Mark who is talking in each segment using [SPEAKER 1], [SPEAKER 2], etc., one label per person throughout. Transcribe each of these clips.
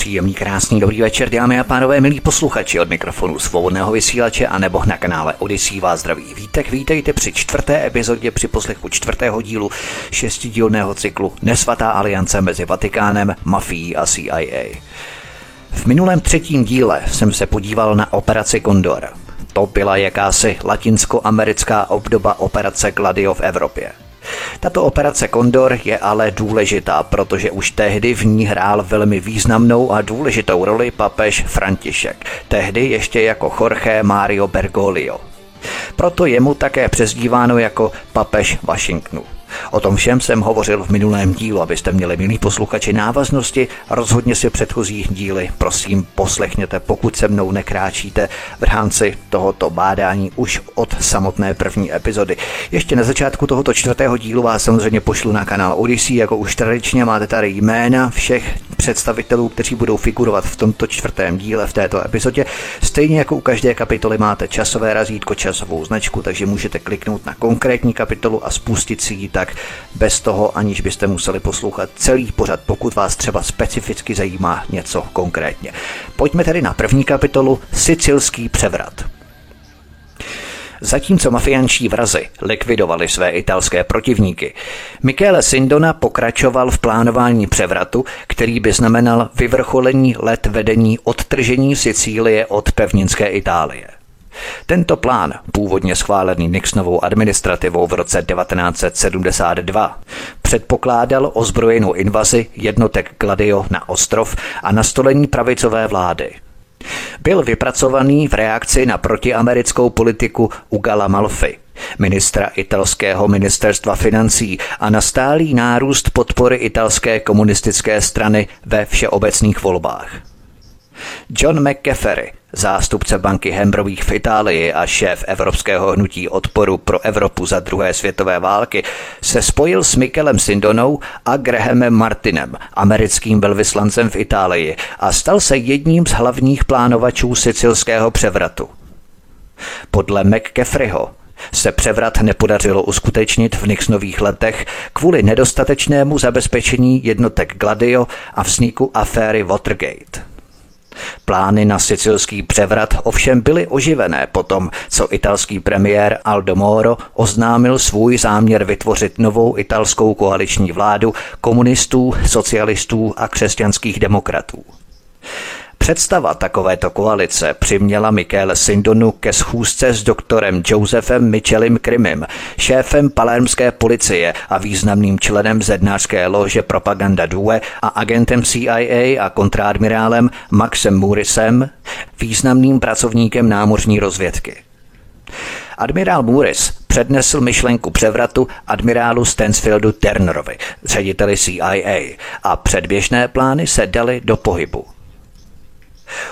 [SPEAKER 1] Příjemný, krásný, dobrý večer, dámy a pánové, milí posluchači od mikrofonu svobodného vysílače a nebo na kanále Odisí vás zdraví vítek. Vítejte při čtvrté epizodě při poslechu čtvrtého dílu šestidílného cyklu Nesvatá aliance mezi Vatikánem, mafií a CIA. V minulém třetím díle jsem se podíval na operaci Condor. To byla jakási latinskoamerická obdoba operace Gladio v Evropě. Tato operace Kondor je ale důležitá, protože už tehdy v ní hrál velmi významnou a důležitou roli papež František, tehdy ještě jako Jorge Mario Bergoglio. Proto je mu také přezdíváno jako papež Washingtonu. O tom všem jsem hovořil v minulém dílu, abyste měli milí posluchači návaznosti. Rozhodně si předchozí díly, prosím, poslechněte, pokud se mnou nekráčíte v rámci tohoto bádání už od samotné první epizody. Ještě na začátku tohoto čtvrtého dílu vás samozřejmě pošlu na kanál Odyssey, jako už tradičně máte tady jména všech představitelů, kteří budou figurovat v tomto čtvrtém díle v této epizodě. Stejně jako u každé kapitoly máte časové razítko, časovou značku, takže můžete kliknout na konkrétní kapitolu a spustit si ji bez toho, aniž byste museli poslouchat celý pořad, pokud vás třeba specificky zajímá něco konkrétně. Pojďme tedy na první kapitolu Sicilský převrat. Zatímco mafiánští vrazy likvidovali své italské protivníky, Michele Sindona pokračoval v plánování převratu, který by znamenal vyvrcholení let vedení odtržení Sicílie od pevninské Itálie. Tento plán, původně schválený Nixonovou administrativou v roce 1972, předpokládal ozbrojenou invazi jednotek Gladio na ostrov a nastolení pravicové vlády. Byl vypracovaný v reakci na protiamerickou politiku Ugala Malfi, ministra italského ministerstva financí a na stálý nárůst podpory italské komunistické strany ve všeobecných volbách. John McCaffrey, zástupce banky Hembrových v Itálii a šéf Evropského hnutí odporu pro Evropu za druhé světové války, se spojil s Mikelem Sindonou a Grahamem Martinem, americkým velvyslancem v Itálii a stal se jedním z hlavních plánovačů sicilského převratu. Podle McCaffreyho se převrat nepodařilo uskutečnit v Nixonových letech kvůli nedostatečnému zabezpečení jednotek Gladio a vzniku aféry Watergate. Plány na sicilský převrat ovšem byly oživené potom, co italský premiér Aldo Moro oznámil svůj záměr vytvořit novou italskou koaliční vládu komunistů, socialistů a křesťanských demokratů. Představa takovéto koalice přiměla Michele Sindonu ke schůzce s doktorem Josephem Michelem Krimem, šéfem palermské policie a významným členem zednářské lože Propaganda Due a agentem CIA a kontradmirálem Maxem Murisem, významným pracovníkem námořní rozvědky. Admirál Muris přednesl myšlenku převratu admirálu Stansfieldu Turnerovi, řediteli CIA, a předběžné plány se daly do pohybu.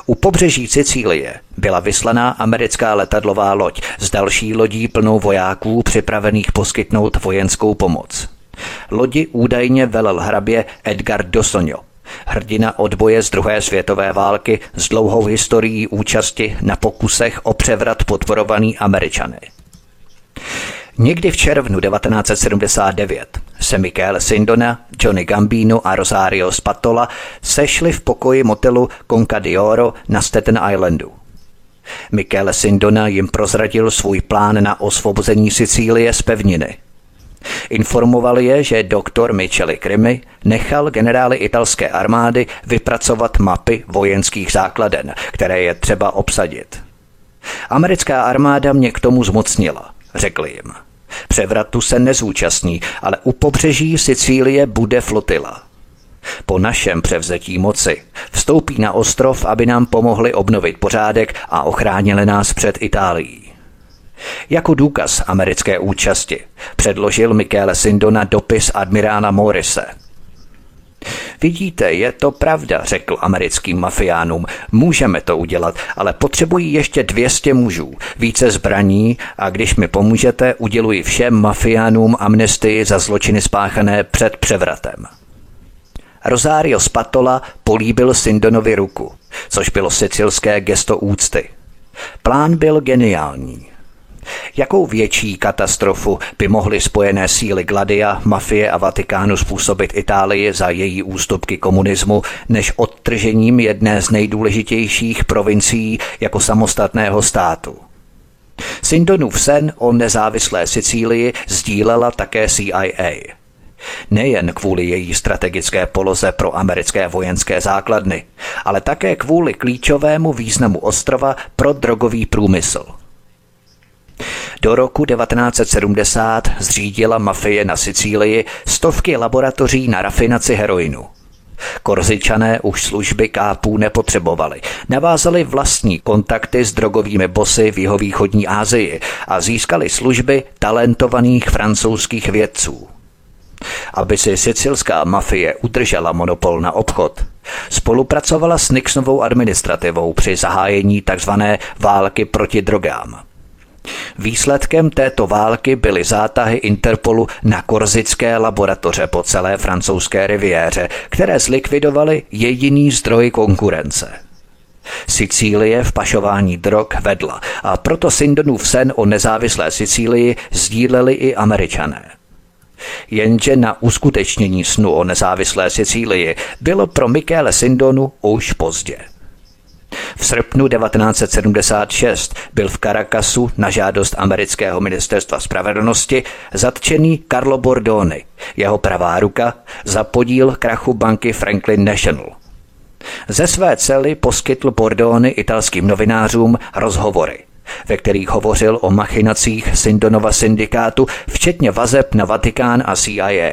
[SPEAKER 1] U pobřeží Sicílie byla vyslaná americká letadlová loď s další lodí plnou vojáků připravených poskytnout vojenskou pomoc. Lodi údajně velel hrabě Edgar Dosonio, hrdina odboje z druhé světové války s dlouhou historií účasti na pokusech o převrat podporovaný Američany. Někdy v červnu 1979 se Michael Sindona, Johnny Gambino a Rosario Spatola sešli v pokoji motelu Conca d'Oro na Staten Islandu. Michele Sindona jim prozradil svůj plán na osvobození Sicílie z pevniny. Informoval je, že doktor Micheli Krimi nechal generály italské armády vypracovat mapy vojenských základen, které je třeba obsadit. Americká armáda mě k tomu zmocnila, řekli jim. Převratu se nezúčastní, ale u pobřeží Sicílie bude flotila. Po našem převzetí moci vstoupí na ostrov, aby nám pomohli obnovit pořádek a ochránili nás před Itálií. Jako důkaz americké účasti předložil Michele Sindona dopis admirála Morise. Vidíte, je to pravda, řekl americkým mafiánům. Můžeme to udělat, ale potřebují ještě 200 mužů, více zbraní a když mi pomůžete, uděluji všem mafiánům amnestii za zločiny spáchané před převratem. Rosario Spatola políbil Sindonovi ruku, což bylo sicilské gesto úcty. Plán byl geniální. Jakou větší katastrofu by mohly spojené síly Gladia, mafie a Vatikánu způsobit Itálii za její ústupky komunismu, než odtržením jedné z nejdůležitějších provincií jako samostatného státu? Sindonův sen o nezávislé Sicílii sdílela také CIA. Nejen kvůli její strategické poloze pro americké vojenské základny, ale také kvůli klíčovému významu ostrova pro drogový průmysl – do roku 1970 zřídila mafie na Sicílii stovky laboratoří na rafinaci heroinu. Korzičané už služby kápů nepotřebovali. Navázali vlastní kontakty s drogovými bosy v jihovýchodní Asii a získali služby talentovaných francouzských vědců. Aby si sicilská mafie udržela monopol na obchod, spolupracovala s Nixonovou administrativou při zahájení tzv. války proti drogám. Výsledkem této války byly zátahy Interpolu na korzické laboratoře po celé francouzské riviéře, které zlikvidovaly jediný zdroj konkurence. Sicílie v pašování drog vedla a proto Sindonův sen o nezávislé Sicílii sdíleli i američané. Jenže na uskutečnění snu o nezávislé Sicílii bylo pro Michele Sindonu už pozdě. V srpnu 1976 byl v Caracasu na žádost amerického ministerstva spravedlnosti zatčený Carlo Bordoni, jeho pravá ruka, za podíl krachu banky Franklin National. Ze své cely poskytl Bordoni italským novinářům rozhovory, ve kterých hovořil o machinacích Sindonova syndikátu, včetně vazeb na Vatikán a CIA.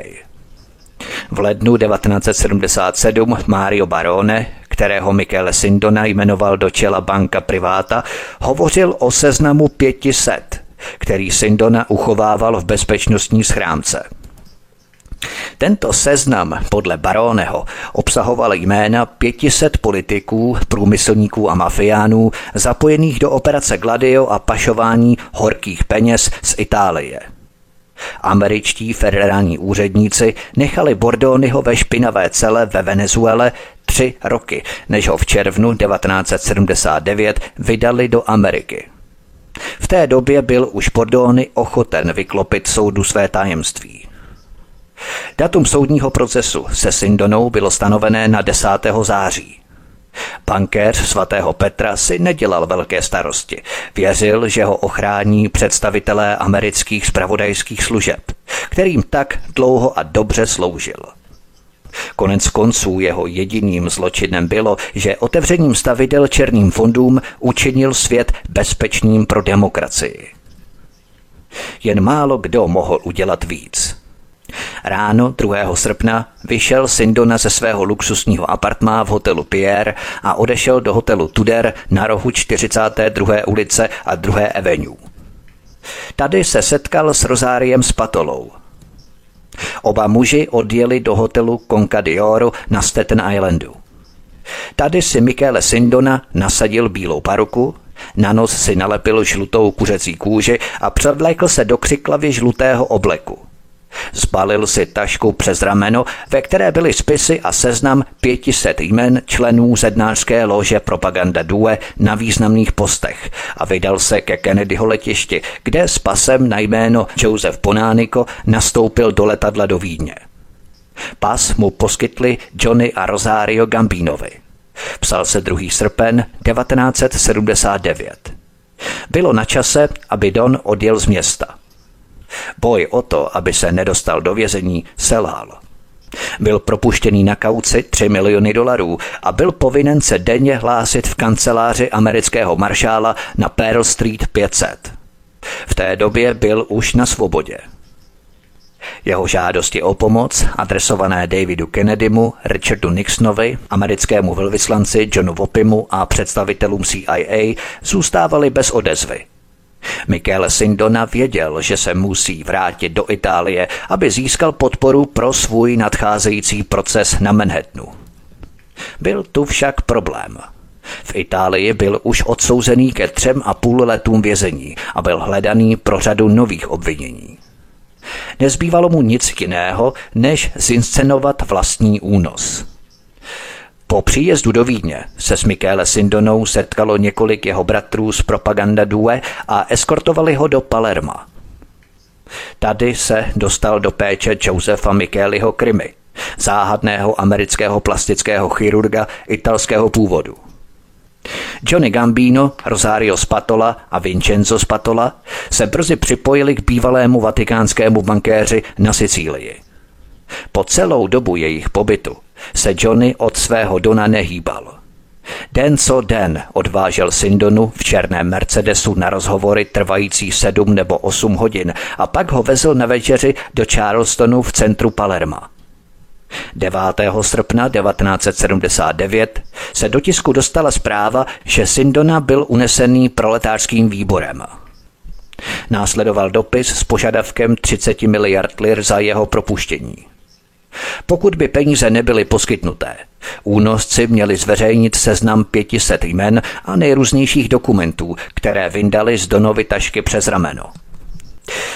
[SPEAKER 1] V lednu 1977 Mario Barone, kterého Michele Sindona jmenoval do čela banka priváta, hovořil o seznamu 500, který Sindona uchovával v bezpečnostní schránce. Tento seznam podle Baroneho obsahoval jména 500 politiků, průmyslníků a mafiánů zapojených do operace Gladio a pašování horkých peněz z Itálie – Američtí federální úředníci nechali Bordonyho ve špinavé cele ve Venezuele tři roky, než ho v červnu 1979 vydali do Ameriky. V té době byl už Bordony ochoten vyklopit soudu své tajemství. Datum soudního procesu se Sindonou bylo stanovené na 10. září. Bankéř svatého Petra si nedělal velké starosti. Věřil, že ho ochrání představitelé amerických spravodajských služeb, kterým tak dlouho a dobře sloužil. Konec konců jeho jediným zločinem bylo, že otevřením stavidel černým fondům učinil svět bezpečným pro demokracii. Jen málo kdo mohl udělat víc. Ráno 2. srpna vyšel Sindona ze svého luxusního apartmá v hotelu Pierre a odešel do hotelu Tudor na rohu 42. ulice a 2. avenue. Tady se setkal s Rozáriem Spatolou. Oba muži odjeli do hotelu Concadioro na Staten Islandu. Tady si Michele Sindona nasadil bílou paruku, na nos si nalepil žlutou kuřecí kůži a převlékl se do křiklavě žlutého obleku. Zbalil si tašku přes rameno, ve které byly spisy a seznam 500 jmen členů zednářské lože Propaganda Due na významných postech a vydal se ke Kennedyho letišti, kde s pasem na jméno Joseph Bonanico nastoupil do letadla do Vídně. Pas mu poskytli Johnny a Rosario Gambinovi. Psal se 2. srpen 1979. Bylo na čase, aby Don odjel z města – Boj o to, aby se nedostal do vězení, selhal. Byl propuštěný na kauci 3 miliony dolarů a byl povinen se denně hlásit v kanceláři amerického maršála na Pearl Street 500. V té době byl už na svobodě. Jeho žádosti o pomoc, adresované Davidu Kennedymu, Richardu Nixonovi, americkému velvyslanci Johnu Wopimu a představitelům CIA, zůstávaly bez odezvy – Michele Sindona věděl, že se musí vrátit do Itálie, aby získal podporu pro svůj nadcházející proces na Manhattanu. Byl tu však problém. V Itálii byl už odsouzený ke třem a půl letům vězení a byl hledaný pro řadu nových obvinění. Nezbývalo mu nic jiného, než zinscenovat vlastní únos. Po příjezdu do Vídně se s Michele Sindonou setkalo několik jeho bratrů z Propaganda Due a eskortovali ho do Palerma. Tady se dostal do péče Josefa Micheliho Krymy, záhadného amerického plastického chirurga italského původu. Johnny Gambino, Rosario Spatola a Vincenzo Spatola se brzy připojili k bývalému vatikánskému bankéři na Sicílii. Po celou dobu jejich pobytu se Johnny od svého dona nehýbal. Den co den odvážel Sindonu v černém Mercedesu na rozhovory trvající sedm nebo osm hodin a pak ho vezl na večeři do Charlestonu v centru Palerma. 9. srpna 1979 se do tisku dostala zpráva, že Sindona byl unesený proletářským výborem. Následoval dopis s požadavkem 30 miliard lir za jeho propuštění. Pokud by peníze nebyly poskytnuté, únosci měli zveřejnit seznam 500 jmen a nejrůznějších dokumentů, které vyndali z Donovy tašky přes rameno.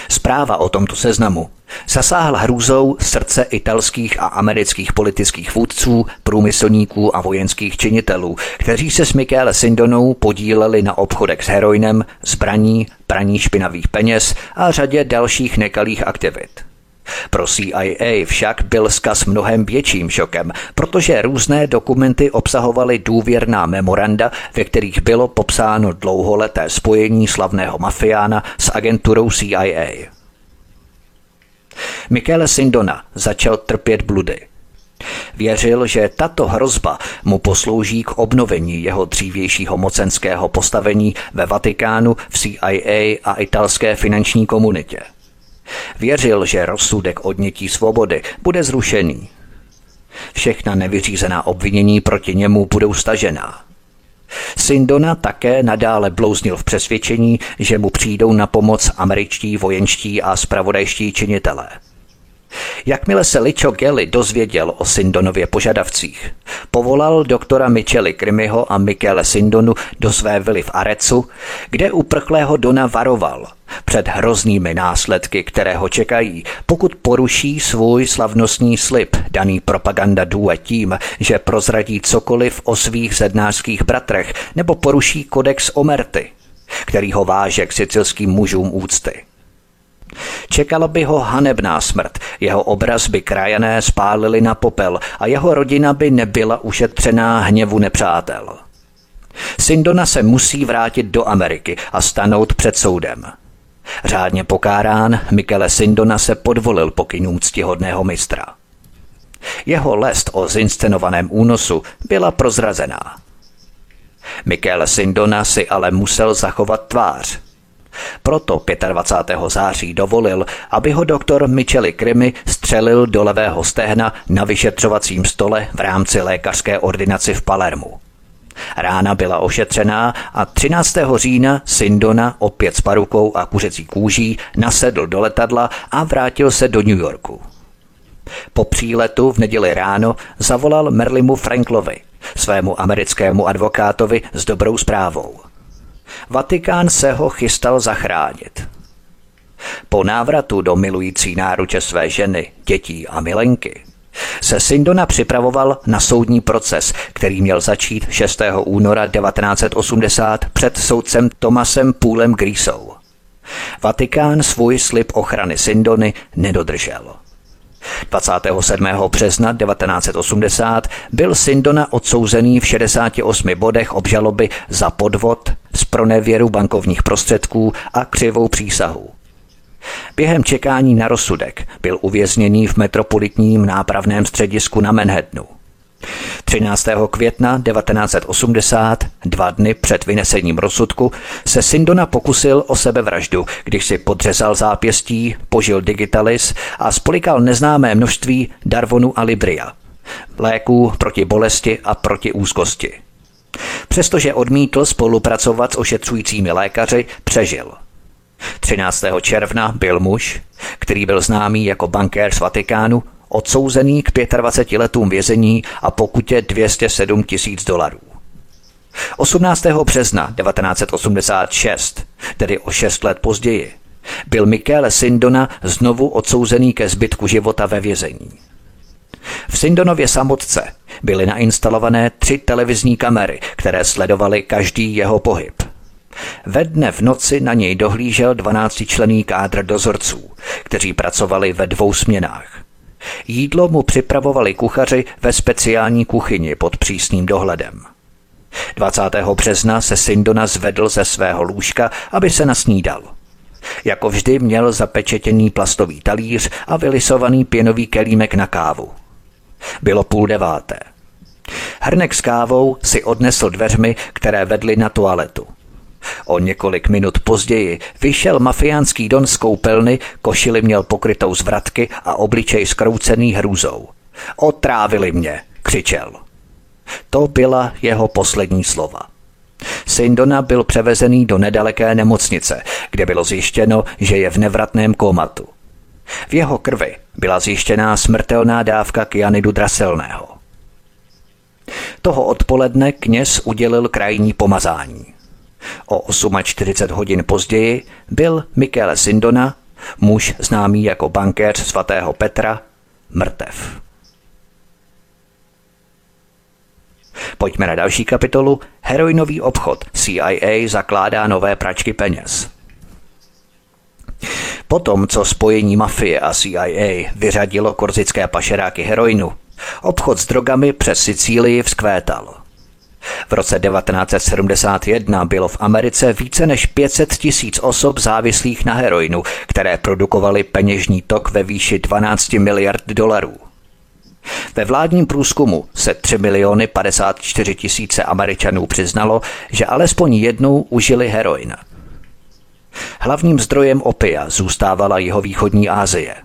[SPEAKER 1] Zpráva o tomto seznamu zasáhla hrůzou srdce italských a amerických politických vůdců, průmyslníků a vojenských činitelů, kteří se s Michele Sindonou podíleli na obchodech s heroinem, zbraní, praní špinavých peněz a řadě dalších nekalých aktivit. Pro CIA však byl zkaz mnohem větším šokem, protože různé dokumenty obsahovaly důvěrná memoranda, ve kterých bylo popsáno dlouholeté spojení slavného mafiána s agenturou CIA. Michele Sindona začal trpět bludy. Věřil, že tato hrozba mu poslouží k obnovení jeho dřívějšího mocenského postavení ve Vatikánu, v CIA a italské finanční komunitě. Věřil, že rozsudek odnětí svobody bude zrušený. Všechna nevyřízená obvinění proti němu budou stažená. Sindona také nadále blouznil v přesvědčení, že mu přijdou na pomoc američtí vojenští a spravodajští činitelé. Jakmile se Licho Gelly dozvěděl o Sindonově požadavcích, povolal doktora Micheli Krimyho a Michele Sindonu do své vily v Arecu, kde uprchlého Dona varoval před hroznými následky, které ho čekají, pokud poruší svůj slavnostní slib daný propaganda due tím, že prozradí cokoliv o svých zednářských bratrech nebo poruší kodex Omerty, který ho váže k sicilským mužům úcty. Čekala by ho hanebná smrt, jeho obraz by krajané spálili na popel a jeho rodina by nebyla ušetřená hněvu nepřátel. Sindona se musí vrátit do Ameriky a stanout před soudem. Řádně pokárán, Michele Sindona se podvolil pokynům ctihodného mistra. Jeho lest o zinscenovaném únosu byla prozrazená. Michele Sindona si ale musel zachovat tvář – proto 25. září dovolil, aby ho doktor Micheli Krimi střelil do levého stehna na vyšetřovacím stole v rámci lékařské ordinaci v Palermu. Rána byla ošetřená a 13. října Sindona opět s parukou a kuřecí kůží nasedl do letadla a vrátil se do New Yorku. Po příletu v neděli ráno zavolal Merlimu Franklovi, svému americkému advokátovi s dobrou zprávou – Vatikán se ho chystal zachránit. Po návratu do milující náruče své ženy, dětí a milenky se Sindona připravoval na soudní proces, který měl začít 6. února 1980 před soudcem Tomasem Půlem Grisou. Vatikán svůj slib ochrany Sindony nedodržel. 27. března 1980 byl Sindona odsouzený v 68 bodech obžaloby za podvod, z pronevěru bankovních prostředků a křivou přísahu. Během čekání na rozsudek byl uvězněný v metropolitním nápravném středisku na Manhattanu. 13. května 1980, dva dny před vynesením rozsudku, se Sindona pokusil o sebevraždu, když si podřezal zápěstí, požil digitalis a spolikal neznámé množství Darvonu a Libria, léků proti bolesti a proti úzkosti. Přestože odmítl spolupracovat s ošetřujícími lékaři, přežil. 13. června byl muž, který byl známý jako bankér z Vatikánu, odsouzený k 25 letům vězení a pokutě 207 tisíc dolarů. 18. března 1986, tedy o 6 let později, byl Michele Sindona znovu odsouzený ke zbytku života ve vězení. V Sindonově samotce byly nainstalované tři televizní kamery, které sledovaly každý jeho pohyb. Ve dne v noci na něj dohlížel 12-člený kádr dozorců, kteří pracovali ve dvou směnách. Jídlo mu připravovali kuchaři ve speciální kuchyni pod přísným dohledem. 20. března se Sindona zvedl ze svého lůžka, aby se nasnídal. Jako vždy měl zapečetěný plastový talíř a vylisovaný pěnový kelímek na kávu. Bylo půl deváté. Hrnek s kávou si odnesl dveřmi, které vedly na toaletu. O několik minut později vyšel mafiánský don z koupelny, košili měl pokrytou z vratky a obličej skroucený hrůzou. Otrávili mě, křičel. To byla jeho poslední slova. Syn Dona byl převezený do nedaleké nemocnice, kde bylo zjištěno, že je v nevratném komatu. V jeho krvi byla zjištěná smrtelná dávka kyanidu draselného. Toho odpoledne kněz udělil krajní pomazání. O 48 hodin později byl Michele Sindona, muž známý jako bankéř svatého Petra, mrtev. Pojďme na další kapitolu. Heroinový obchod. CIA zakládá nové pračky peněz. Potom, co spojení mafie a CIA vyřadilo korzické pašeráky heroinu, obchod s drogami přes Sicílii vzkvétal. V roce 1971 bylo v Americe více než 500 tisíc osob závislých na heroinu, které produkovaly peněžní tok ve výši 12 miliard dolarů. Ve vládním průzkumu se 3 miliony 54 tisíce Američanů přiznalo, že alespoň jednou užili heroin. Hlavním zdrojem opia zůstávala jeho východní Asie.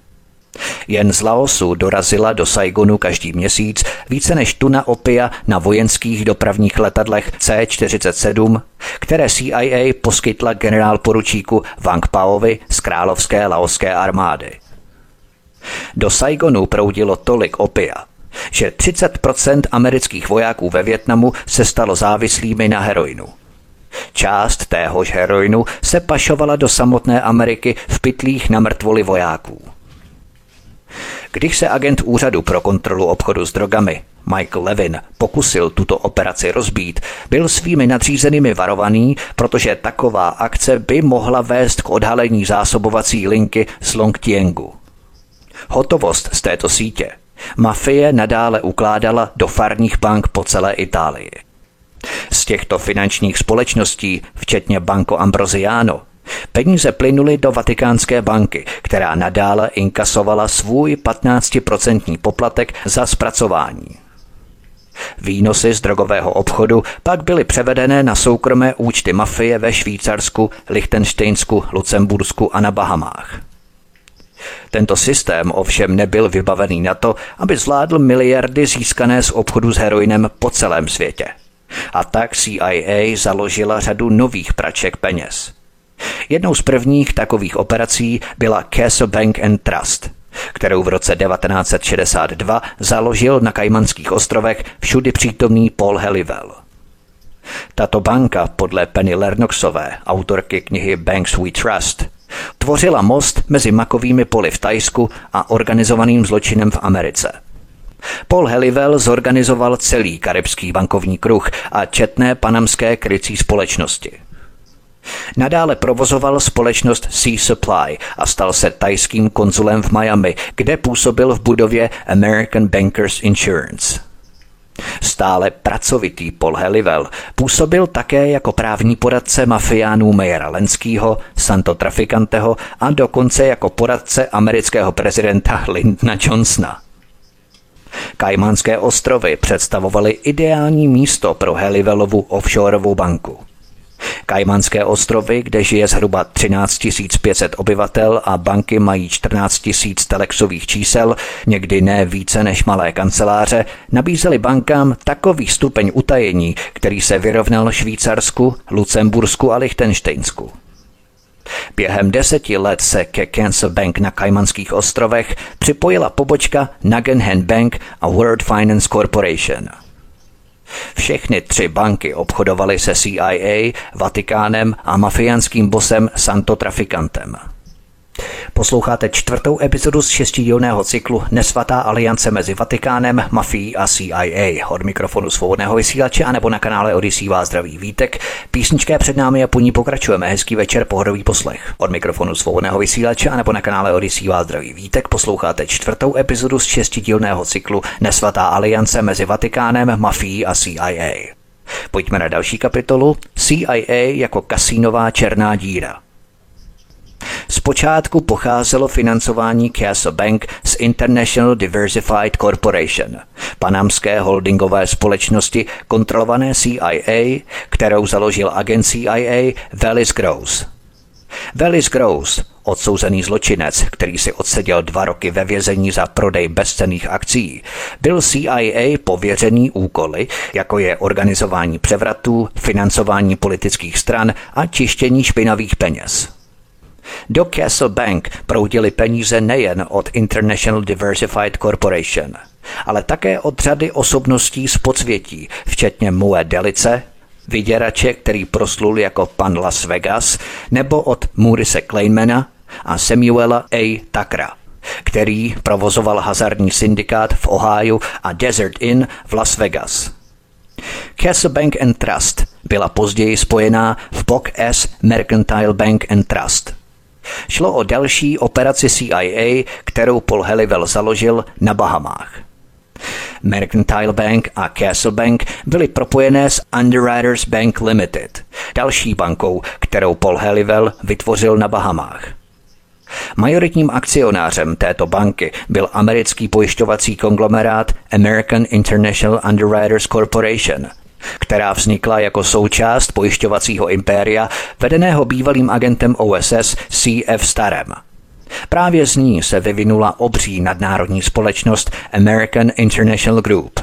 [SPEAKER 1] Jen z Laosu dorazila do Saigonu každý měsíc více než tuna opia na vojenských dopravních letadlech C-47, které CIA poskytla generál poručíku Wang Paovi z královské laoské armády. Do Saigonu proudilo tolik opia, že 30% amerických vojáků ve Větnamu se stalo závislými na heroinu. Část téhož heroinu se pašovala do samotné Ameriky v pytlích na mrtvoli vojáků. Když se agent úřadu pro kontrolu obchodu s drogami Michael Levin pokusil tuto operaci rozbít, byl svými nadřízenými varovaný, protože taková akce by mohla vést k odhalení zásobovací linky z Longtiengu. Hotovost z této sítě mafie nadále ukládala do farních bank po celé Itálii. Z těchto finančních společností, včetně Banco Ambrosiano, peníze plynuly do Vatikánské banky, která nadále inkasovala svůj 15% poplatek za zpracování. Výnosy z drogového obchodu pak byly převedené na soukromé účty mafie ve Švýcarsku, Lichtensteinsku, Lucembursku a na Bahamách. Tento systém ovšem nebyl vybavený na to, aby zvládl miliardy získané z obchodu s heroinem po celém světě. A tak CIA založila řadu nových praček peněz. Jednou z prvních takových operací byla Castle Bank and Trust, kterou v roce 1962 založil na Kajmanských ostrovech všudy přítomný Paul Helivel. Tato banka podle Penny Lernoxové, autorky knihy Banks We Trust, tvořila most mezi makovými poli v Tajsku a organizovaným zločinem v Americe. Paul Helivel zorganizoval celý karibský bankovní kruh a četné panamské krycí společnosti. Nadále provozoval společnost Sea Supply a stal se tajským konzulem v Miami, kde působil v budově American Bankers Insurance. Stále pracovitý Paul Helivel působil také jako právní poradce mafiánů Mejera Lenskýho, Santo Trafikanteho a dokonce jako poradce amerického prezidenta Lyndona Johnsona. Kajmánské ostrovy představovaly ideální místo pro Helivelovu offshoreovou banku. Kajmanské ostrovy, kde žije zhruba 13 500 obyvatel a banky mají 14 000 telexových čísel, někdy ne více než malé kanceláře, nabízely bankám takový stupeň utajení, který se vyrovnal Švýcarsku, Lucembursku a Lichtensteinsku. Během deseti let se ke Cancer Bank na Kajmanských ostrovech připojila pobočka Nagenhen Bank a World Finance Corporation. Všechny tři banky obchodovaly se CIA, Vatikánem a mafiánským bosem Santo Trafikantem. Posloucháte čtvrtou epizodu z šestidílného cyklu Nesvatá aliance mezi Vatikánem, mafií a CIA. Od mikrofonu svobodného vysílače a nebo na kanále Odisí vás zdraví vítek. Písnička před námi a po ní pokračujeme. Hezký večer, pohodový poslech. Od mikrofonu svobodného vysílače a nebo na kanále Odisí vás zdraví vítek. Posloucháte čtvrtou epizodu z šestidílného cyklu Nesvatá aliance mezi Vatikánem, mafií a CIA. Pojďme na další kapitolu CIA jako kasínová černá díra. Zpočátku pocházelo financování Castle Bank z International Diversified Corporation, panamské holdingové společnosti kontrolované CIA, kterou založil agent CIA Velis Gross. Velis Gross, odsouzený zločinec, který si odseděl dva roky ve vězení za prodej bezcených akcí, byl CIA pověřený úkoly, jako je organizování převratů, financování politických stran a čištění špinavých peněz. Do Castle Bank proudily peníze nejen od International Diversified Corporation, ale také od řady osobností z podsvětí, včetně Mue Delice, vyděrače, který proslul jako pan Las Vegas, nebo od Murise Kleinmana a Samuela A. Takra, který provozoval hazardní syndikát v Ohio a Desert Inn v Las Vegas. Castle Bank and Trust byla později spojená v Bok S Mercantile Bank and Trust – Šlo o další operaci CIA, kterou Paul Helivel založil na Bahamách. Mercantile Bank a Castle Bank byly propojené s Underwriters Bank Limited, další bankou, kterou Paul Helivel vytvořil na Bahamách. Majoritním akcionářem této banky byl americký pojišťovací konglomerát American International Underwriters Corporation – která vznikla jako součást pojišťovacího impéria vedeného bývalým agentem OSS C.F. Starem. Právě z ní se vyvinula obří nadnárodní společnost American International Group.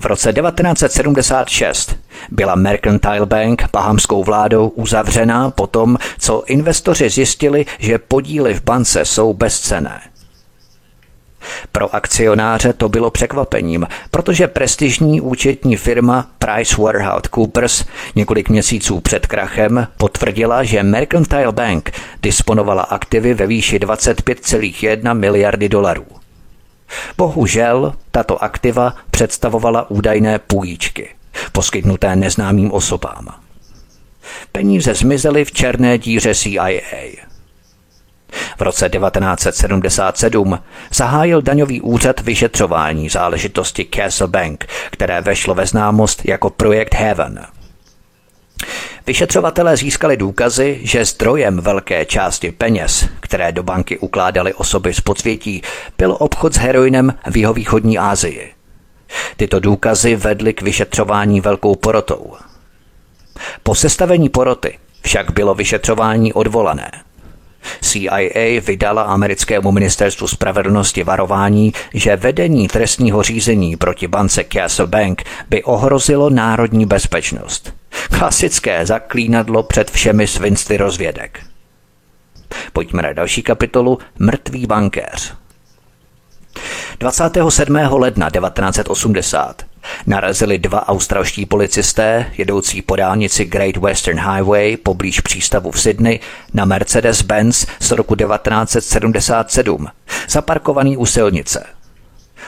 [SPEAKER 1] V roce 1976 byla Mercantile Bank bahamskou vládou uzavřená po tom, co investoři zjistili, že podíly v bance jsou bezcené. Pro akcionáře to bylo překvapením, protože prestižní účetní firma PricewaterhouseCoopers několik měsíců před krachem potvrdila, že Mercantile Bank disponovala aktivy ve výši 25,1 miliardy dolarů. Bohužel tato aktiva představovala údajné půjčky, poskytnuté neznámým osobám. Peníze zmizely v černé díře CIA. V roce 1977 zahájil daňový úřad vyšetřování záležitosti Castle Bank, které vešlo ve známost jako projekt Heaven. Vyšetřovatelé získali důkazy, že zdrojem velké části peněz, které do banky ukládaly osoby z podsvětí, byl obchod s heroinem v jihovýchodní Asii. Tyto důkazy vedly k vyšetřování velkou porotou. Po sestavení poroty však bylo vyšetřování odvolané – CIA vydala americkému ministerstvu spravedlnosti varování, že vedení trestního řízení proti bance Castle Bank by ohrozilo národní bezpečnost. Klasické zaklínadlo před všemi svinstvy rozvědek. Pojďme na další kapitolu Mrtvý bankéř. 27. ledna 1980 narazili dva australští policisté jedoucí po dálnici Great Western Highway poblíž přístavu v Sydney na Mercedes-Benz z roku 1977, zaparkovaný u silnice.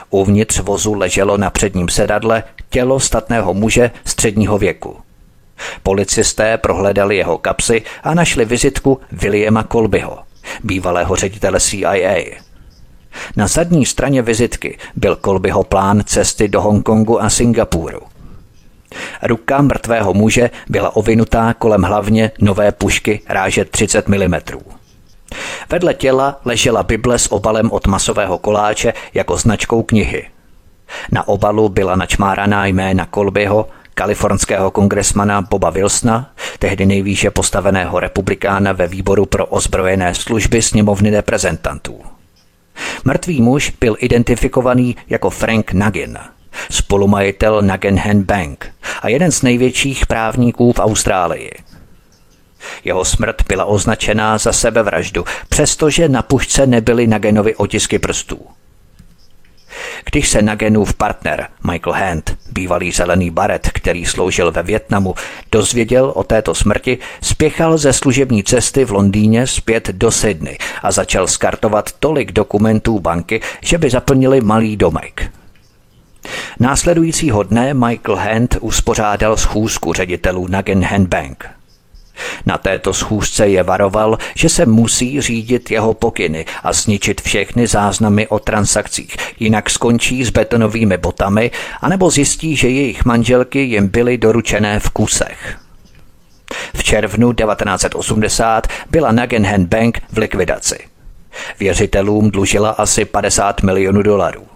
[SPEAKER 1] Uvnitř vozu leželo na předním sedadle tělo statného muže středního věku. Policisté prohledali jeho kapsy a našli vizitku Williama Colbyho, bývalého ředitele CIA. Na zadní straně vizitky byl Kolbyho plán cesty do Hongkongu a Singapuru. Ruka mrtvého muže byla ovinutá kolem hlavně nové pušky ráže 30 mm. Vedle těla ležela Bible s obalem od masového koláče jako značkou knihy. Na obalu byla načmáraná jména Kolbyho, kalifornského kongresmana Boba Wilsona, tehdy nejvýše postaveného republikána ve výboru pro ozbrojené služby sněmovny reprezentantů. Mrtvý muž byl identifikovaný jako Frank Nagin, spolumajitel Nagenhen Bank a jeden z největších právníků v Austrálii. Jeho smrt byla označená za sebevraždu, přestože na pušce nebyly Nagenovi otisky prstů. Když se Nagenův partner Michael Hand, bývalý zelený baret, který sloužil ve Větnamu, dozvěděl o této smrti, spěchal ze služební cesty v Londýně zpět do Sydney a začal skartovat tolik dokumentů banky, že by zaplnili malý domek. Následujícího dne Michael Hand uspořádal schůzku ředitelů Nagen Hand Bank – na této schůzce je varoval, že se musí řídit jeho pokyny a zničit všechny záznamy o transakcích, jinak skončí s betonovými botami, anebo zjistí, že jejich manželky jim byly doručené v kusech. V červnu 1980 byla Nagenhen Bank v likvidaci. Věřitelům dlužila asi 50 milionů dolarů.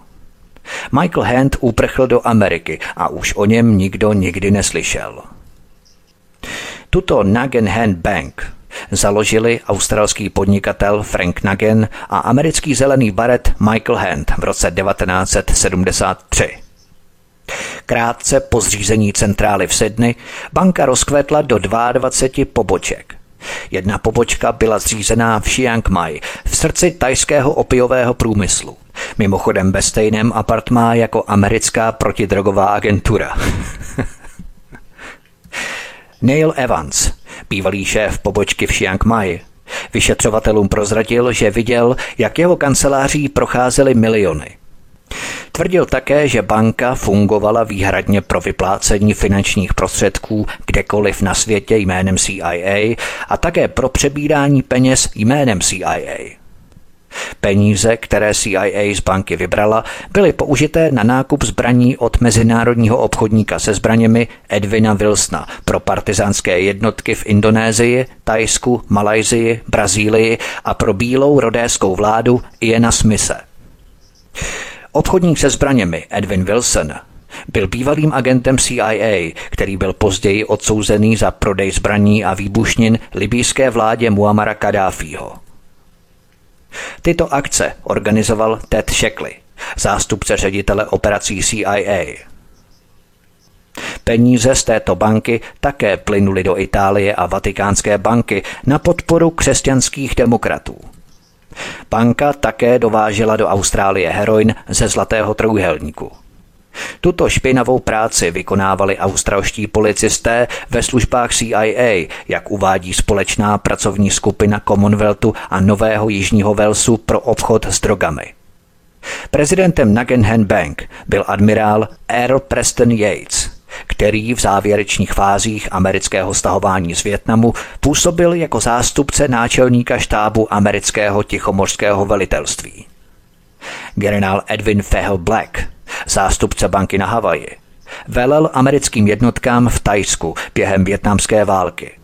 [SPEAKER 1] Michael Hand uprchl do Ameriky a už o něm nikdo nikdy neslyšel. Tuto Nagen Bank založili australský podnikatel Frank Nagen a americký zelený baret Michael Hand v roce 1973. Krátce po zřízení centrály v Sydney banka rozkvetla do 22 poboček. Jedna pobočka byla zřízená v Chiang Mai, v srdci tajského opiového průmyslu. Mimochodem ve stejném apartmá jako americká protidrogová agentura. Neil Evans, bývalý šéf pobočky v Chiang Mai, vyšetřovatelům prozradil, že viděl, jak jeho kanceláří procházely miliony. Tvrdil také, že banka fungovala výhradně pro vyplácení finančních prostředků kdekoliv na světě jménem CIA a také pro přebírání peněz jménem CIA. Peníze, které CIA z banky vybrala, byly použité na nákup zbraní od mezinárodního obchodníka se zbraněmi Edwina Wilsona pro partizánské jednotky v Indonésii, Tajsku, Malajzii, Brazílii a pro bílou rodéskou vládu Iena Smise. Obchodník se zbraněmi Edwin Wilson byl bývalým agentem CIA, který byl později odsouzený za prodej zbraní a výbušnin libýské vládě Muamara Kadáfího. Tyto akce organizoval Ted Shackley, zástupce ředitele operací CIA. Peníze z této banky také plynuly do Itálie a Vatikánské banky na podporu křesťanských demokratů. Banka také dovážela do Austrálie heroin ze Zlatého trouhelníku. Tuto špinavou práci vykonávali australští policisté ve službách CIA, jak uvádí společná pracovní skupina Commonwealthu a Nového Jižního Velsu pro obchod s drogami. Prezidentem Nagenhen Bank byl admirál Earl Preston Yates, který v závěrečných fázích amerického stahování z Větnamu působil jako zástupce náčelníka štábu amerického tichomorského velitelství. Generál Edwin Fehel Black zástupce banky na Havaji. Velel americkým jednotkám v Tajsku během větnamské války,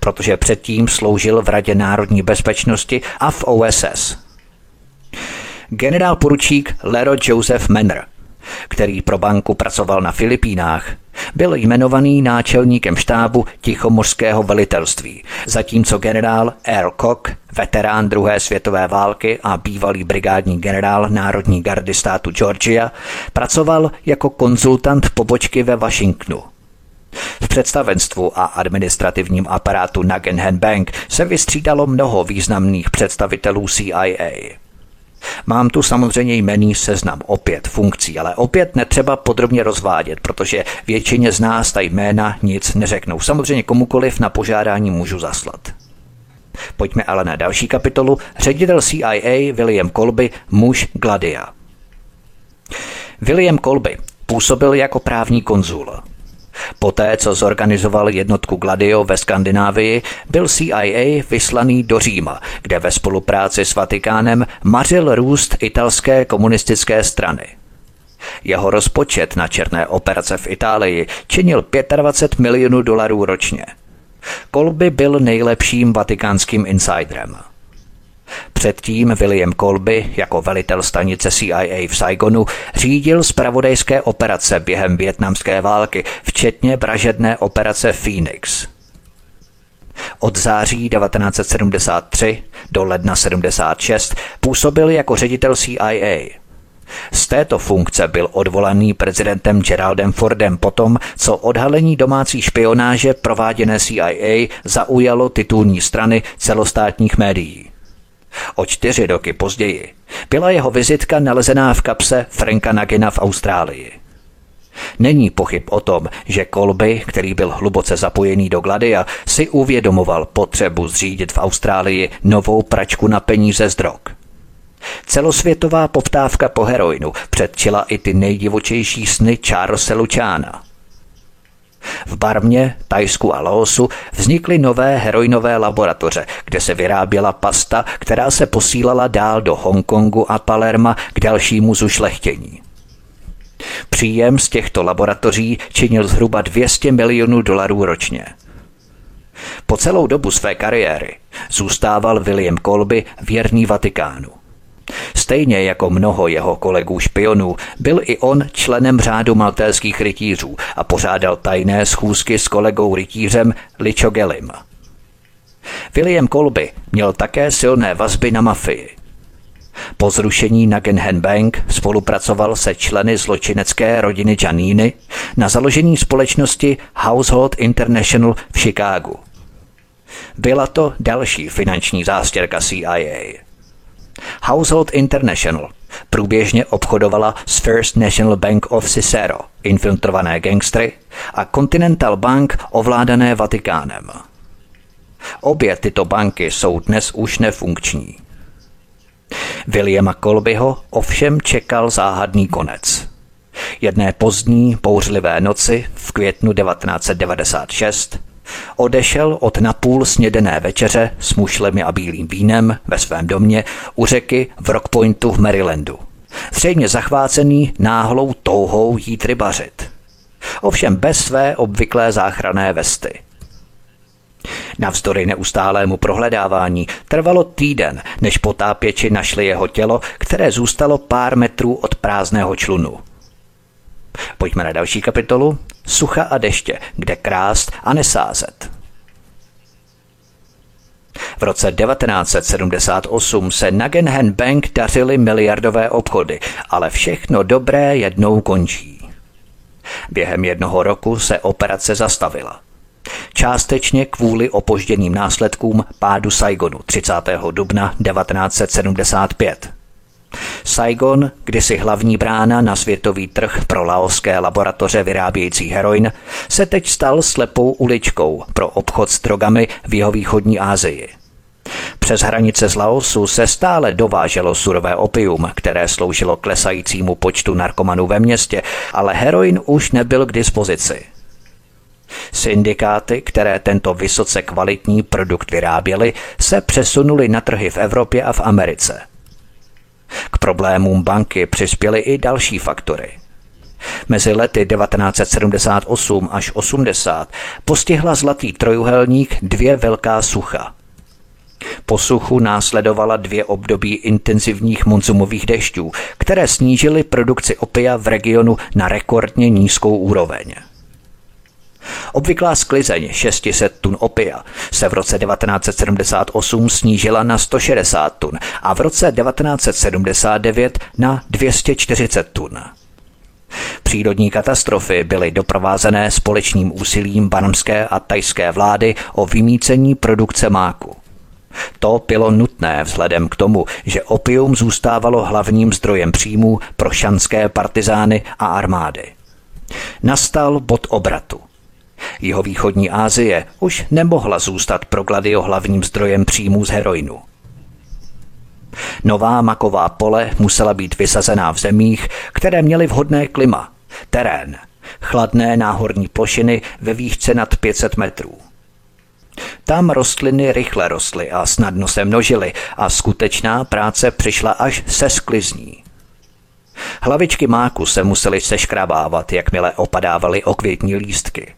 [SPEAKER 1] protože předtím sloužil v Radě národní bezpečnosti a v OSS. Generál poručík Lero Joseph Manner, který pro banku pracoval na Filipínách, byl jmenovaný náčelníkem štábu Tichomorského velitelství, zatímco generál Earl Koch, veterán druhé světové války a bývalý brigádní generál Národní gardy státu Georgia, pracoval jako konzultant pobočky ve Washingtonu. V představenstvu a administrativním aparátu Nagenhen Bank se vystřídalo mnoho významných představitelů CIA. Mám tu samozřejmě jmený seznam opět funkcí, ale opět netřeba podrobně rozvádět, protože většině z nás ta jména nic neřeknou. Samozřejmě komukoliv na požádání můžu zaslat. Pojďme ale na další kapitolu. Ředitel CIA William Colby, muž Gladia. William Colby působil jako právní konzul. Poté, co zorganizoval jednotku Gladio ve Skandinávii, byl CIA vyslaný do Říma, kde ve spolupráci s Vatikánem mařil růst italské komunistické strany. Jeho rozpočet na černé operace v Itálii činil 25 milionů dolarů ročně. Kolby byl nejlepším vatikánským insiderem. Předtím William Colby jako velitel stanice CIA v Saigonu řídil zpravodajské operace během větnamské války, včetně vražedné operace Phoenix. Od září 1973 do ledna 76 působil jako ředitel CIA. Z této funkce byl odvolaný prezidentem Geraldem Fordem potom, co odhalení domácí špionáže prováděné CIA zaujalo titulní strany celostátních médií. O čtyři roky později byla jeho vizitka nalezená v kapse Franka Nagina v Austrálii. Není pochyb o tom, že Kolby, který byl hluboce zapojený do Gladia, si uvědomoval potřebu zřídit v Austrálii novou pračku na peníze z drog. Celosvětová poptávka po heroinu předčila i ty nejdivočejší sny Charlesa Lučána. V Barmě, Tajsku a Laosu vznikly nové heroinové laboratoře, kde se vyráběla pasta, která se posílala dál do Hongkongu a Palerma k dalšímu zušlechtění. Příjem z těchto laboratoří činil zhruba 200 milionů dolarů ročně. Po celou dobu své kariéry zůstával William Colby věrný Vatikánu. Stejně jako mnoho jeho kolegů špionů, byl i on členem řádu maltéských rytířů a pořádal tajné schůzky s kolegou rytířem Lichogelim. William Colby měl také silné vazby na mafii. Po zrušení Nagenhen Bank spolupracoval se členy zločinecké rodiny Janiny na založení společnosti Household International v Chicagu. Byla to další finanční zástěrka CIA. Household International průběžně obchodovala s First National Bank of Cicero, infiltrované gangstry, a Continental Bank ovládané Vatikánem. Obě tyto banky jsou dnes už nefunkční. Williama Colbyho ovšem čekal záhadný konec. Jedné pozdní, bouřlivé noci v květnu 1996 Odešel od napůl snědené večeře s mušlemi a bílým vínem ve svém domě u řeky v Rockpointu v Marylandu. Zřejmě zachvácený náhlou touhou jít rybařit. Ovšem bez své obvyklé záchranné vesty. Navzdory neustálému prohledávání trvalo týden, než potápěči našli jeho tělo, které zůstalo pár metrů od prázdného člunu. Pojďme na další kapitolu. Sucha a deště, kde krást a nesázet. V roce 1978 se Nagenhen Bank dařily miliardové obchody, ale všechno dobré jednou končí. Během jednoho roku se operace zastavila. Částečně kvůli opožděným následkům pádu Saigonu 30. dubna 1975. Saigon, kdysi hlavní brána na světový trh pro laoské laboratoře vyrábějící heroin, se teď stal slepou uličkou pro obchod s drogami v jeho východní Asii. Přes hranice z Laosu se stále dováželo surové opium, které sloužilo klesajícímu počtu narkomanů ve městě, ale heroin už nebyl k dispozici. Syndikáty, které tento vysoce kvalitní produkt vyráběly, se přesunuli na trhy v Evropě a v Americe – k problémům banky přispěly i další faktory. Mezi lety 1978 až 80 postihla zlatý trojuhelník dvě velká sucha. Po suchu následovala dvě období intenzivních monzumových dešťů, které snížily produkci opia v regionu na rekordně nízkou úroveň. Obvyklá sklizeň 600 tun opia se v roce 1978 snížila na 160 tun a v roce 1979 na 240 tun. Přírodní katastrofy byly doprovázené společným úsilím banamské a tajské vlády o vymícení produkce máku. To bylo nutné vzhledem k tomu, že opium zůstávalo hlavním zdrojem příjmů pro šanské partizány a armády. Nastal bod obratu. Jeho východní Asie už nemohla zůstat pro Gladio hlavním zdrojem příjmů z heroinu. Nová maková pole musela být vysazená v zemích, které měly vhodné klima, terén, chladné náhorní plošiny ve výšce nad 500 metrů. Tam rostliny rychle rostly a snadno se množily a skutečná práce přišla až se sklizní. Hlavičky máku se musely seškrabávat, jakmile opadávaly okvětní lístky –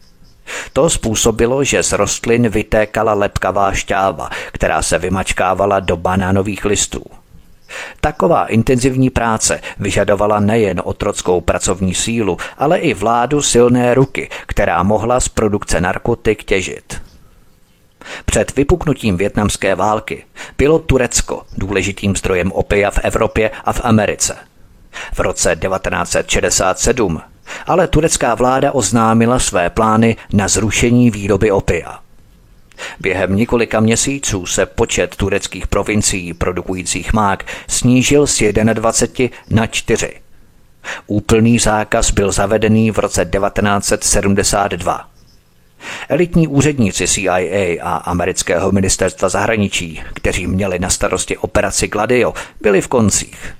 [SPEAKER 1] to způsobilo, že z rostlin vytékala lepkavá šťáva, která se vymačkávala do banánových listů. Taková intenzivní práce vyžadovala nejen otrockou pracovní sílu, ale i vládu silné ruky, která mohla z produkce narkotik těžit. Před vypuknutím větnamské války bylo Turecko důležitým zdrojem opia v Evropě a v Americe. v roce 1967, ale turecká vláda oznámila své plány na zrušení výroby opia. Během několika měsíců se počet tureckých provincií produkujících mák snížil z 21 na 4. Úplný zákaz byl zavedený v roce 1972. Elitní úředníci CIA a amerického ministerstva zahraničí, kteří měli na starosti operaci Gladio, byli v koncích.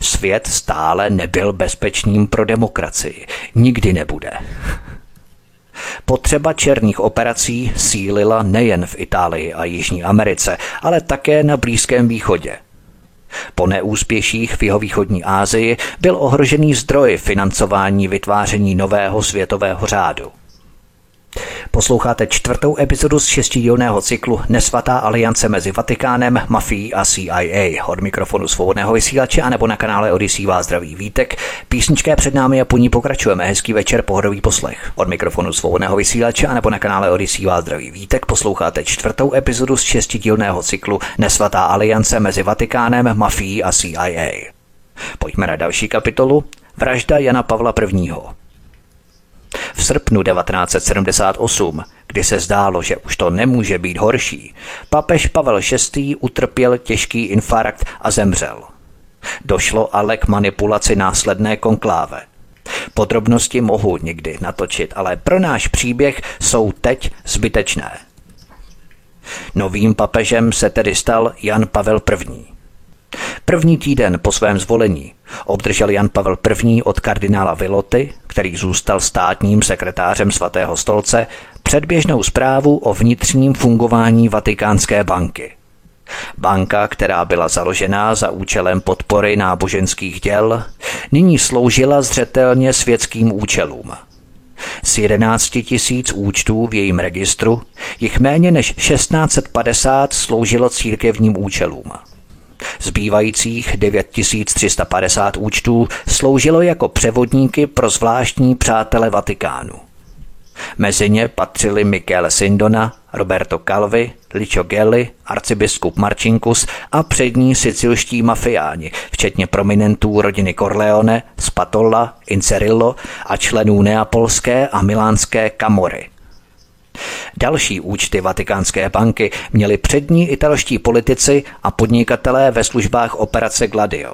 [SPEAKER 1] Svět stále nebyl bezpečným pro demokracii. Nikdy nebude. Potřeba černých operací sílila nejen v Itálii a Jižní Americe, ale také na Blízkém východě. Po neúspěších v jihovýchodní Asii byl ohrožený zdroj financování vytváření nového světového řádu. Posloucháte čtvrtou epizodu z šestidílného cyklu Nesvatá aliance mezi Vatikánem, mafií a CIA. Od mikrofonu svobodného vysílače a nebo na kanále Odisí vás zdraví vítek. Písničké před námi a po ní pokračujeme. Hezký večer, pohodový poslech. Od mikrofonu svobodného vysílače a nebo na kanále Odisí vás zdraví vítek. Posloucháte čtvrtou epizodu z šestidílného cyklu Nesvatá aliance mezi Vatikánem, mafií a CIA. Pojďme na další kapitolu. Vražda Jana Pavla I. V srpnu 1978, kdy se zdálo, že už to nemůže být horší, papež Pavel VI. utrpěl těžký infarkt a zemřel. Došlo ale k manipulaci následné konkláve. Podrobnosti mohu někdy natočit, ale pro náš příběh jsou teď zbytečné. Novým papežem se tedy stal Jan Pavel I. První týden po svém zvolení obdržel Jan Pavel I. od kardinála Viloty, který zůstal státním sekretářem svatého stolce, předběžnou zprávu o vnitřním fungování Vatikánské banky. Banka, která byla založená za účelem podpory náboženských děl, nyní sloužila zřetelně světským účelům. Z 11 tisíc účtů v jejím registru jich méně než 1650 sloužilo církevním účelům. Zbývajících 9350 účtů sloužilo jako převodníky pro zvláštní přátele Vatikánu. Mezi ně patřili Michele Sindona, Roberto Calvi, Licio Gelli, arcibiskup Marcinkus a přední sicilští mafiáni, včetně prominentů rodiny Corleone, Spatolla, Incerillo a členů neapolské a milánské kamory – Další účty Vatikánské banky měli přední italští politici a podnikatelé ve službách operace Gladio.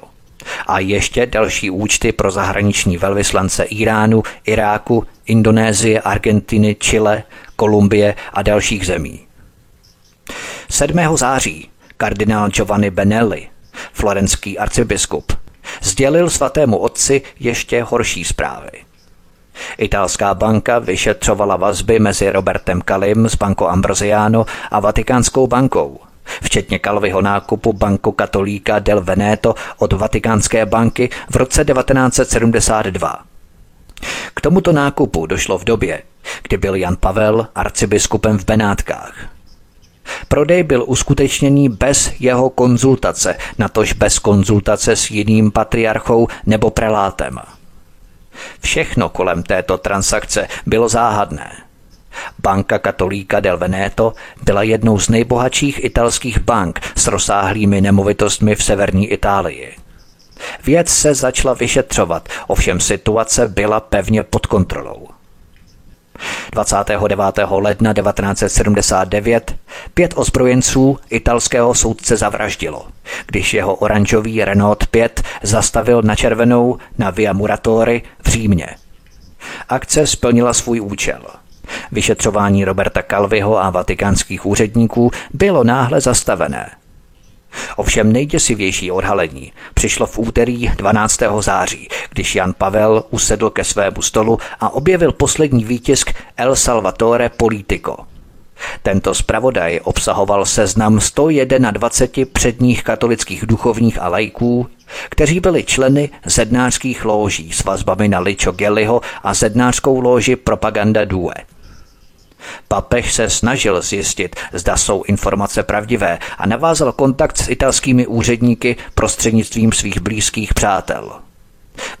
[SPEAKER 1] A ještě další účty pro zahraniční velvyslance Iránu, Iráku, Indonésie, Argentiny, Chile, Kolumbie a dalších zemí. 7. září kardinál Giovanni Benelli, florenský arcibiskup, sdělil svatému otci ještě horší zprávy – Italská banka vyšetřovala vazby mezi Robertem Kalim z Banco Ambrosiano a Vatikánskou bankou, včetně Kalvyho nákupu Banco Katolíka del Veneto od Vatikánské banky v roce 1972. K tomuto nákupu došlo v době, kdy byl Jan Pavel arcibiskupem v Benátkách. Prodej byl uskutečněný bez jeho konzultace, natož bez konzultace s jiným patriarchou nebo prelátem – Všechno kolem této transakce bylo záhadné. Banka Katolíka del Veneto byla jednou z nejbohatších italských bank s rozsáhlými nemovitostmi v severní Itálii. Věc se začala vyšetřovat, ovšem situace byla pevně pod kontrolou. 29. ledna 1979 pět ozbrojenců italského soudce zavraždilo, když jeho oranžový Renault 5 zastavil na červenou na Via Muratori v Římě. Akce splnila svůj účel. Vyšetřování Roberta Calviho a vatikánských úředníků bylo náhle zastavené – Ovšem nejděsivější odhalení přišlo v úterý 12. září, když Jan Pavel usedl ke svému stolu a objevil poslední výtisk El Salvatore Politico. Tento zpravodaj obsahoval seznam 121 předních katolických duchovních a lajků, kteří byli členy zednářských lóží s vazbami na Licho Gelliho a zednářskou lóži Propaganda Due – Papež se snažil zjistit, zda jsou informace pravdivé a navázal kontakt s italskými úředníky prostřednictvím svých blízkých přátel.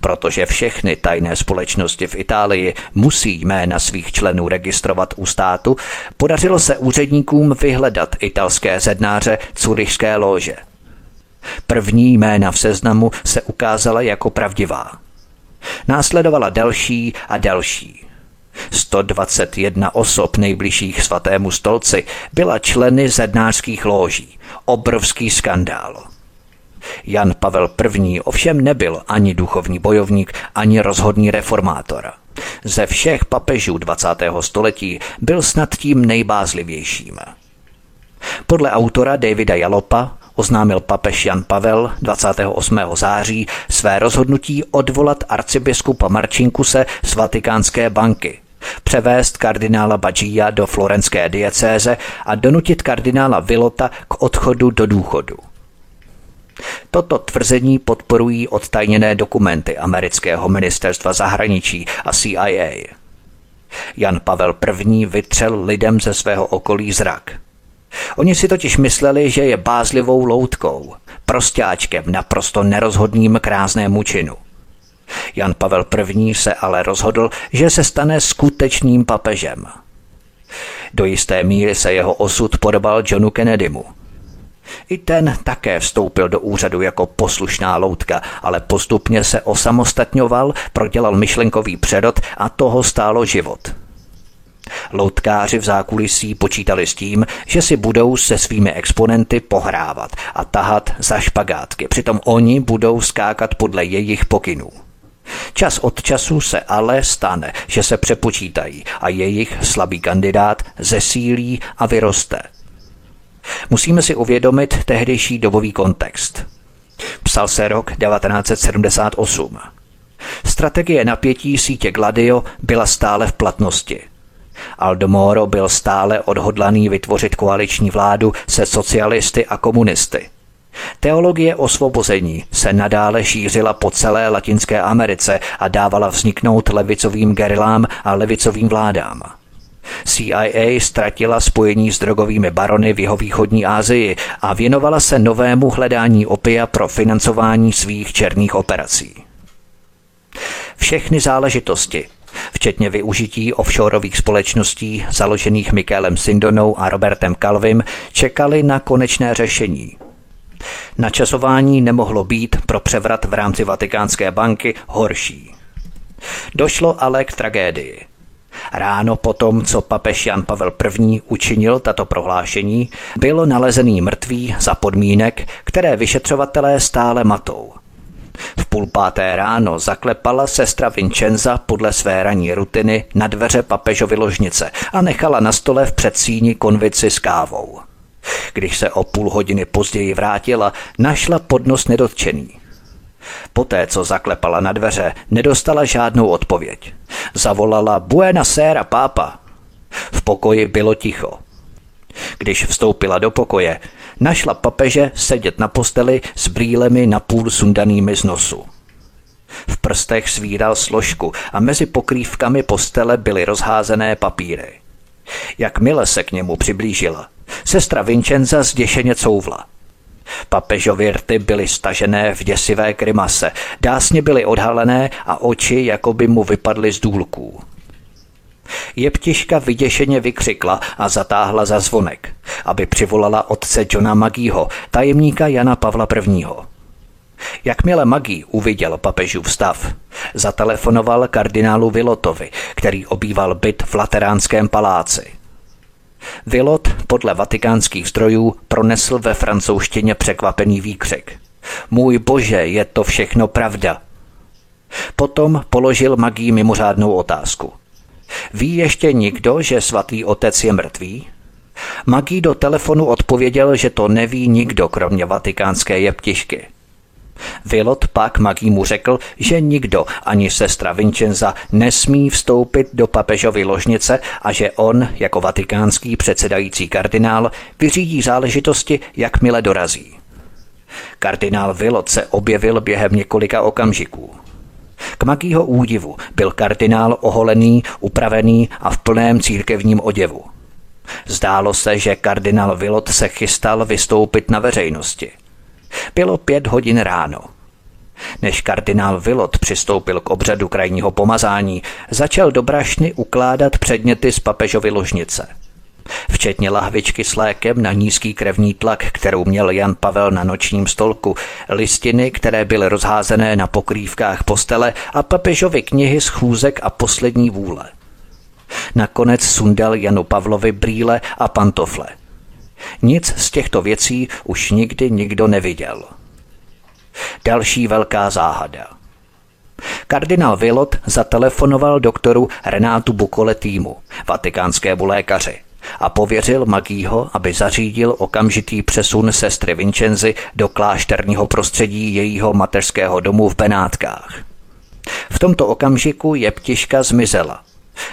[SPEAKER 1] Protože všechny tajné společnosti v Itálii musí jména svých členů registrovat u státu, podařilo se úředníkům vyhledat italské zednáře Curichské lože. První jména v seznamu se ukázala jako pravdivá. Následovala další a další. 121 osob nejbližších svatému stolci byla členy zednářských lóží. Obrovský skandál. Jan Pavel I. ovšem nebyl ani duchovní bojovník, ani rozhodný reformátor. Ze všech papežů 20. století byl snad tím nejbázlivějším. Podle autora Davida Jalopa oznámil papež Jan Pavel 28. září své rozhodnutí odvolat arcibiskupa Marčinkuse z Vatikánské banky, převést kardinála Bagia do florenské diecéze a donutit kardinála Vilota k odchodu do důchodu. Toto tvrzení podporují odtajněné dokumenty amerického ministerstva zahraničí a CIA. Jan Pavel I. vytřel lidem ze svého okolí zrak. Oni si totiž mysleli, že je bázlivou loutkou, prostáčkem, naprosto nerozhodným krásnému činu. Jan Pavel I. se ale rozhodl, že se stane skutečným papežem. Do jisté míry se jeho osud podobal Johnu Kennedymu – i ten také vstoupil do úřadu jako poslušná loutka, ale postupně se osamostatňoval, prodělal myšlenkový přerod a toho stálo život. Loutkáři v zákulisí počítali s tím, že si budou se svými exponenty pohrávat a tahat za špagátky, přitom oni budou skákat podle jejich pokynů. Čas od času se ale stane, že se přepočítají a jejich slabý kandidát zesílí a vyroste – Musíme si uvědomit tehdejší dobový kontext. Psal se rok 1978. Strategie napětí sítě Gladio byla stále v platnosti. Aldo Moro byl stále odhodlaný vytvořit koaliční vládu se socialisty a komunisty. Teologie osvobození se nadále šířila po celé Latinské Americe a dávala vzniknout levicovým gerilám a levicovým vládám. CIA ztratila spojení s drogovými barony v jeho východní Asii a věnovala se novému hledání opia pro financování svých černých operací. Všechny záležitosti, včetně využití offshoreových společností založených Mikelem Sindonou a Robertem Calvim, čekali na konečné řešení. Načasování nemohlo být pro převrat v rámci Vatikánské banky horší. Došlo ale k tragédii – Ráno potom, co papež Jan Pavel I. učinil tato prohlášení, byl nalezený mrtvý za podmínek, které vyšetřovatelé stále matou. V půl páté ráno zaklepala sestra Vincenza podle své ranní rutiny na dveře papežovy ložnice a nechala na stole v předsíni konvici s kávou. Když se o půl hodiny později vrátila, našla podnos nedotčený. Poté, co zaklepala na dveře, nedostala žádnou odpověď. Zavolala Buena sera, pápa. V pokoji bylo ticho. Když vstoupila do pokoje, našla papeže sedět na posteli s brýlemi napůl sundanými z nosu. V prstech svíral složku a mezi pokrývkami postele byly rozházené papíry. Jakmile se k němu přiblížila, sestra Vincenza zděšeně couvla. Papežovy rty byly stažené v děsivé krymase, dásně byly odhalené a oči jako by mu vypadly z důlků. Jeptiška vyděšeně vykřikla a zatáhla za zvonek, aby přivolala otce Johna Magího, tajemníka Jana Pavla I. Jakmile Magí uviděl papežův stav, zatelefonoval kardinálu Vilotovi, který obýval byt v Lateránském paláci – Vilot podle vatikánských zdrojů pronesl ve francouzštině překvapený výkřik. Můj bože, je to všechno pravda. Potom položil magii mimořádnou otázku. Ví ještě někdo, že svatý otec je mrtvý? Magí do telefonu odpověděl, že to neví nikdo, kromě vatikánské jeptišky. Vilot pak Magímu řekl, že nikdo, ani sestra Vincenza, nesmí vstoupit do papežovy ložnice a že on, jako vatikánský předsedající kardinál, vyřídí záležitosti, jakmile dorazí. Kardinál Vilot se objevil během několika okamžiků. K Magího údivu byl kardinál oholený, upravený a v plném církevním oděvu. Zdálo se, že kardinál Vilot se chystal vystoupit na veřejnosti – bylo pět hodin ráno. Než kardinál Vilot přistoupil k obřadu krajního pomazání, začal do brašny ukládat předměty z papežovy ložnice. včetně lahvičky s lékem na nízký krevní tlak, kterou měl Jan Pavel na nočním stolku, listiny, které byly rozházené na pokrývkách postele a papežovy knihy z chůzek a poslední vůle. Nakonec sundal Janu Pavlovi brýle a pantofle. Nic z těchto věcí už nikdy nikdo neviděl. Další velká záhada. Kardinál Vilot zatelefonoval doktoru Renátu Bukoletýmu, vatikánskému lékaři, a pověřil Magího, aby zařídil okamžitý přesun sestry Vincenzy do klášterního prostředí jejího mateřského domu v Benátkách. V tomto okamžiku je ptiška zmizela.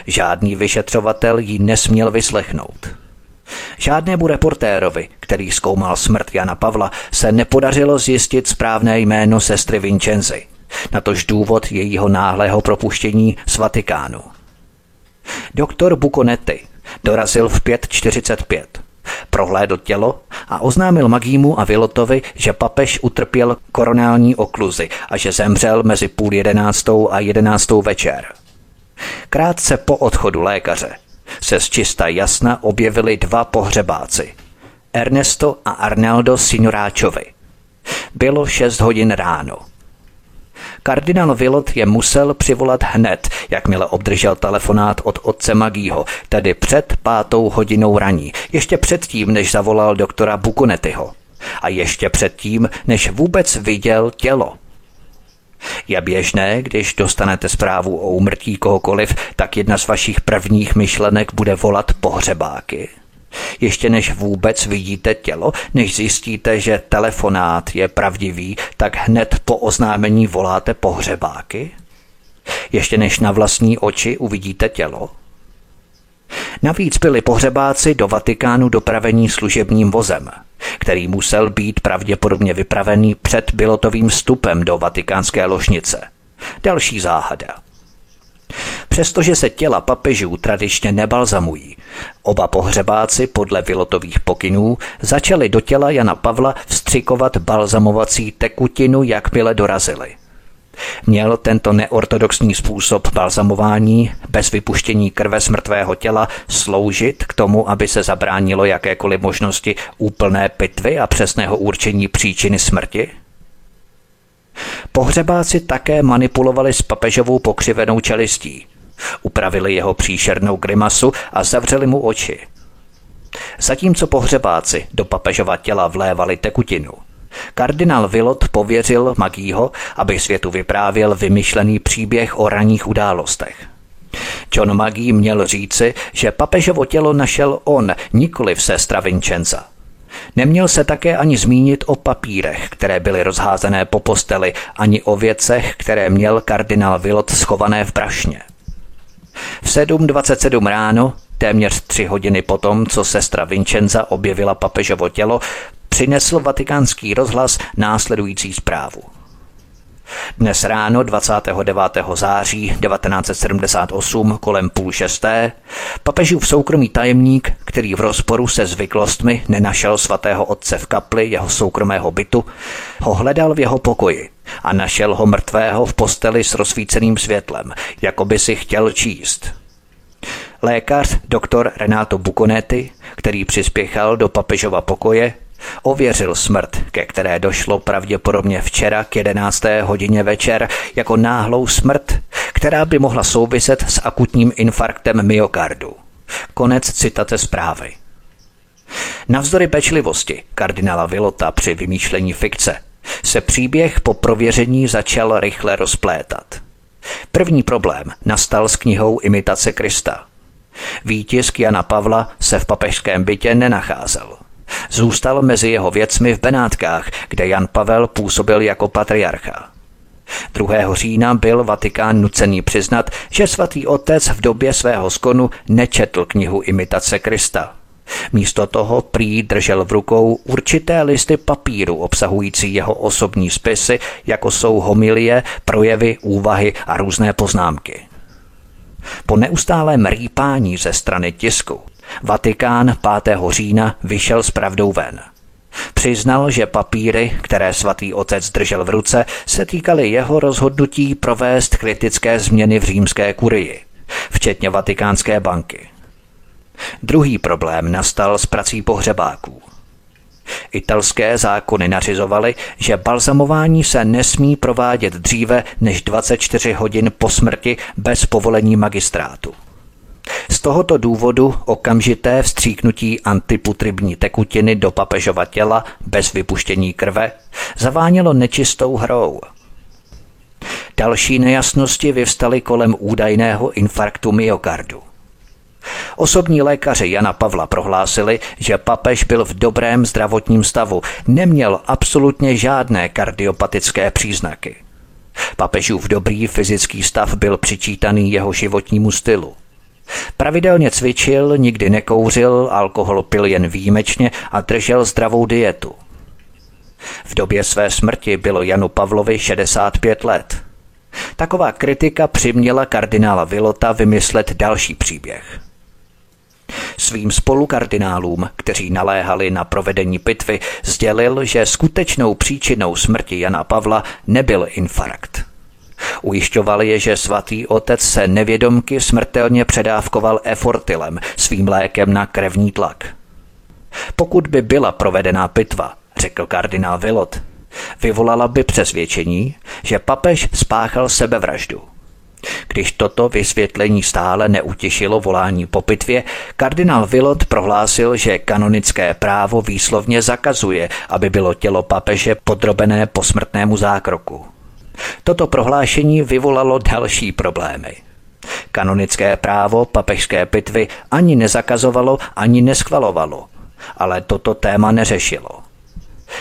[SPEAKER 1] Žádný vyšetřovatel ji nesměl vyslechnout. Žádnému reportérovi, který zkoumal smrt Jana Pavla, se nepodařilo zjistit správné jméno sestry Vincenzy, natož důvod jejího náhlého propuštění z Vatikánu. Doktor Bukonetti dorazil v 5.45. Prohlédl tělo a oznámil Magímu a Vilotovi, že papež utrpěl koronální okluzi a že zemřel mezi půl jedenáctou a jedenáctou večer. Krátce po odchodu lékaře se z čista jasna objevili dva pohřebáci. Ernesto a Arnaldo Signoráčovi. Bylo 6 hodin ráno. Kardinál Vilot je musel přivolat hned, jakmile obdržel telefonát od otce Magího, tedy před pátou hodinou raní, ještě předtím, než zavolal doktora Bukonetyho. A ještě předtím, než vůbec viděl tělo. Je běžné, když dostanete zprávu o umrtí kohokoliv, tak jedna z vašich prvních myšlenek bude volat pohřebáky. Ještě než vůbec vidíte tělo, než zjistíte, že telefonát je pravdivý, tak hned po oznámení voláte pohřebáky? Ještě než na vlastní oči uvidíte tělo? Navíc byli pohřebáci do Vatikánu dopravení služebním vozem, který musel být pravděpodobně vypravený před pilotovým vstupem do vatikánské ložnice. Další záhada – Přestože se těla papežů tradičně nebalzamují, oba pohřebáci podle Vilotových pokynů začali do těla Jana Pavla vstřikovat balzamovací tekutinu, jakmile dorazili. Měl tento neortodoxní způsob balzamování bez vypuštění krve z mrtvého těla sloužit k tomu, aby se zabránilo jakékoliv možnosti úplné pitvy a přesného určení příčiny smrti? Pohřebáci také manipulovali s papežovou pokřivenou čelistí. Upravili jeho příšernou grimasu a zavřeli mu oči. Zatímco pohřebáci do papežova těla vlévali tekutinu, kardinál Vilot pověřil Magího, aby světu vyprávěl vymyšlený příběh o ranních událostech. John Magí měl říci, že papežovo tělo našel on, nikoli sestra Vincenza. Neměl se také ani zmínit o papírech, které byly rozházené po posteli, ani o věcech, které měl kardinál Vilot schované v prašně. V 7.27 ráno, téměř tři hodiny potom, co sestra Vincenza objevila papežovo tělo, přinesl vatikánský rozhlas následující zprávu. Dnes ráno 29. září 1978 kolem půl šesté papežův soukromý tajemník, který v rozporu se zvyklostmi nenašel svatého otce v kapli jeho soukromého bytu, ho hledal v jeho pokoji a našel ho mrtvého v posteli s rozsvíceným světlem, jako by si chtěl číst. Lékař doktor Renato Buconetti, který přispěchal do papežova pokoje, Ověřil smrt, ke které došlo pravděpodobně včera k 11. hodině večer, jako náhlou smrt, která by mohla souviset s akutním infarktem myokardu. Konec citace zprávy. Navzdory pečlivosti kardinála Vilota při vymýšlení fikce se příběh po prověření začal rychle rozplétat. První problém nastal s knihou Imitace Krista. Výtisk Jana Pavla se v papežském bytě nenacházel – Zůstal mezi jeho věcmi v Benátkách, kde Jan Pavel působil jako patriarcha. 2. října byl Vatikán nucený přiznat, že svatý otec v době svého skonu nečetl knihu Imitace Krista. Místo toho prý držel v rukou určité listy papíru obsahující jeho osobní spisy, jako jsou homilie, projevy, úvahy a různé poznámky. Po neustálém rýpání ze strany tisku Vatikán 5. října vyšel s pravdou ven. Přiznal, že papíry, které svatý otec držel v ruce, se týkaly jeho rozhodnutí provést kritické změny v římské kurii, včetně Vatikánské banky. Druhý problém nastal s prací pohřebáků. Italské zákony nařizovaly, že balzamování se nesmí provádět dříve než 24 hodin po smrti bez povolení magistrátu. Z tohoto důvodu okamžité vstříknutí antiputribní tekutiny do papežova těla bez vypuštění krve zavánělo nečistou hrou. Další nejasnosti vyvstaly kolem údajného infarktu myokardu. Osobní lékaři Jana Pavla prohlásili, že papež byl v dobrém zdravotním stavu, neměl absolutně žádné kardiopatické příznaky. Papežův dobrý fyzický stav byl přičítaný jeho životnímu stylu. Pravidelně cvičil, nikdy nekouřil, alkohol pil jen výjimečně a držel zdravou dietu. V době své smrti bylo Janu Pavlovi 65 let. Taková kritika přiměla kardinála Vilota vymyslet další příběh. Svým spolukardinálům, kteří naléhali na provedení pitvy, sdělil, že skutečnou příčinou smrti Jana Pavla nebyl infarkt. Ujišťoval je, že svatý otec se nevědomky smrtelně předávkoval efortilem, svým lékem na krevní tlak. Pokud by byla provedená pitva, řekl kardinál Vilot, vyvolala by přesvědčení, že papež spáchal sebevraždu. Když toto vysvětlení stále neutěšilo volání po pitvě, kardinál Vilot prohlásil, že kanonické právo výslovně zakazuje, aby bylo tělo papeže podrobené posmrtnému zákroku. Toto prohlášení vyvolalo další problémy. Kanonické právo papežské pitvy ani nezakazovalo, ani neschvalovalo, ale toto téma neřešilo.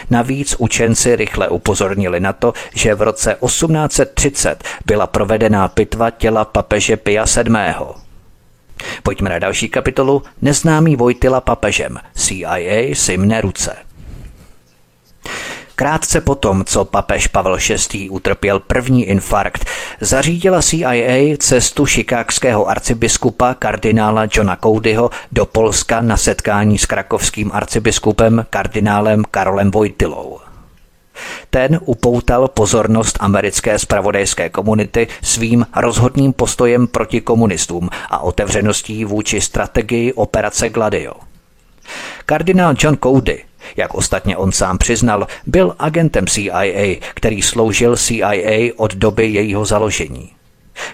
[SPEAKER 1] Navíc učenci rychle upozornili na to, že v roce 1830 byla provedená pitva těla papeže Pia VII. Pojďme na další kapitolu Neznámý Vojtila papežem. CIA si mne ruce. Krátce potom, co papež Pavel VI. utrpěl první infarkt, zařídila CIA cestu šikákského arcibiskupa kardinála Johna Codyho do Polska na setkání s krakovským arcibiskupem kardinálem Karolem Vojtilou. Ten upoutal pozornost americké spravodajské komunity svým rozhodným postojem proti komunistům a otevřeností vůči strategii operace Gladio. Kardinál John Cody jak ostatně on sám přiznal, byl agentem CIA, který sloužil CIA od doby jejího založení.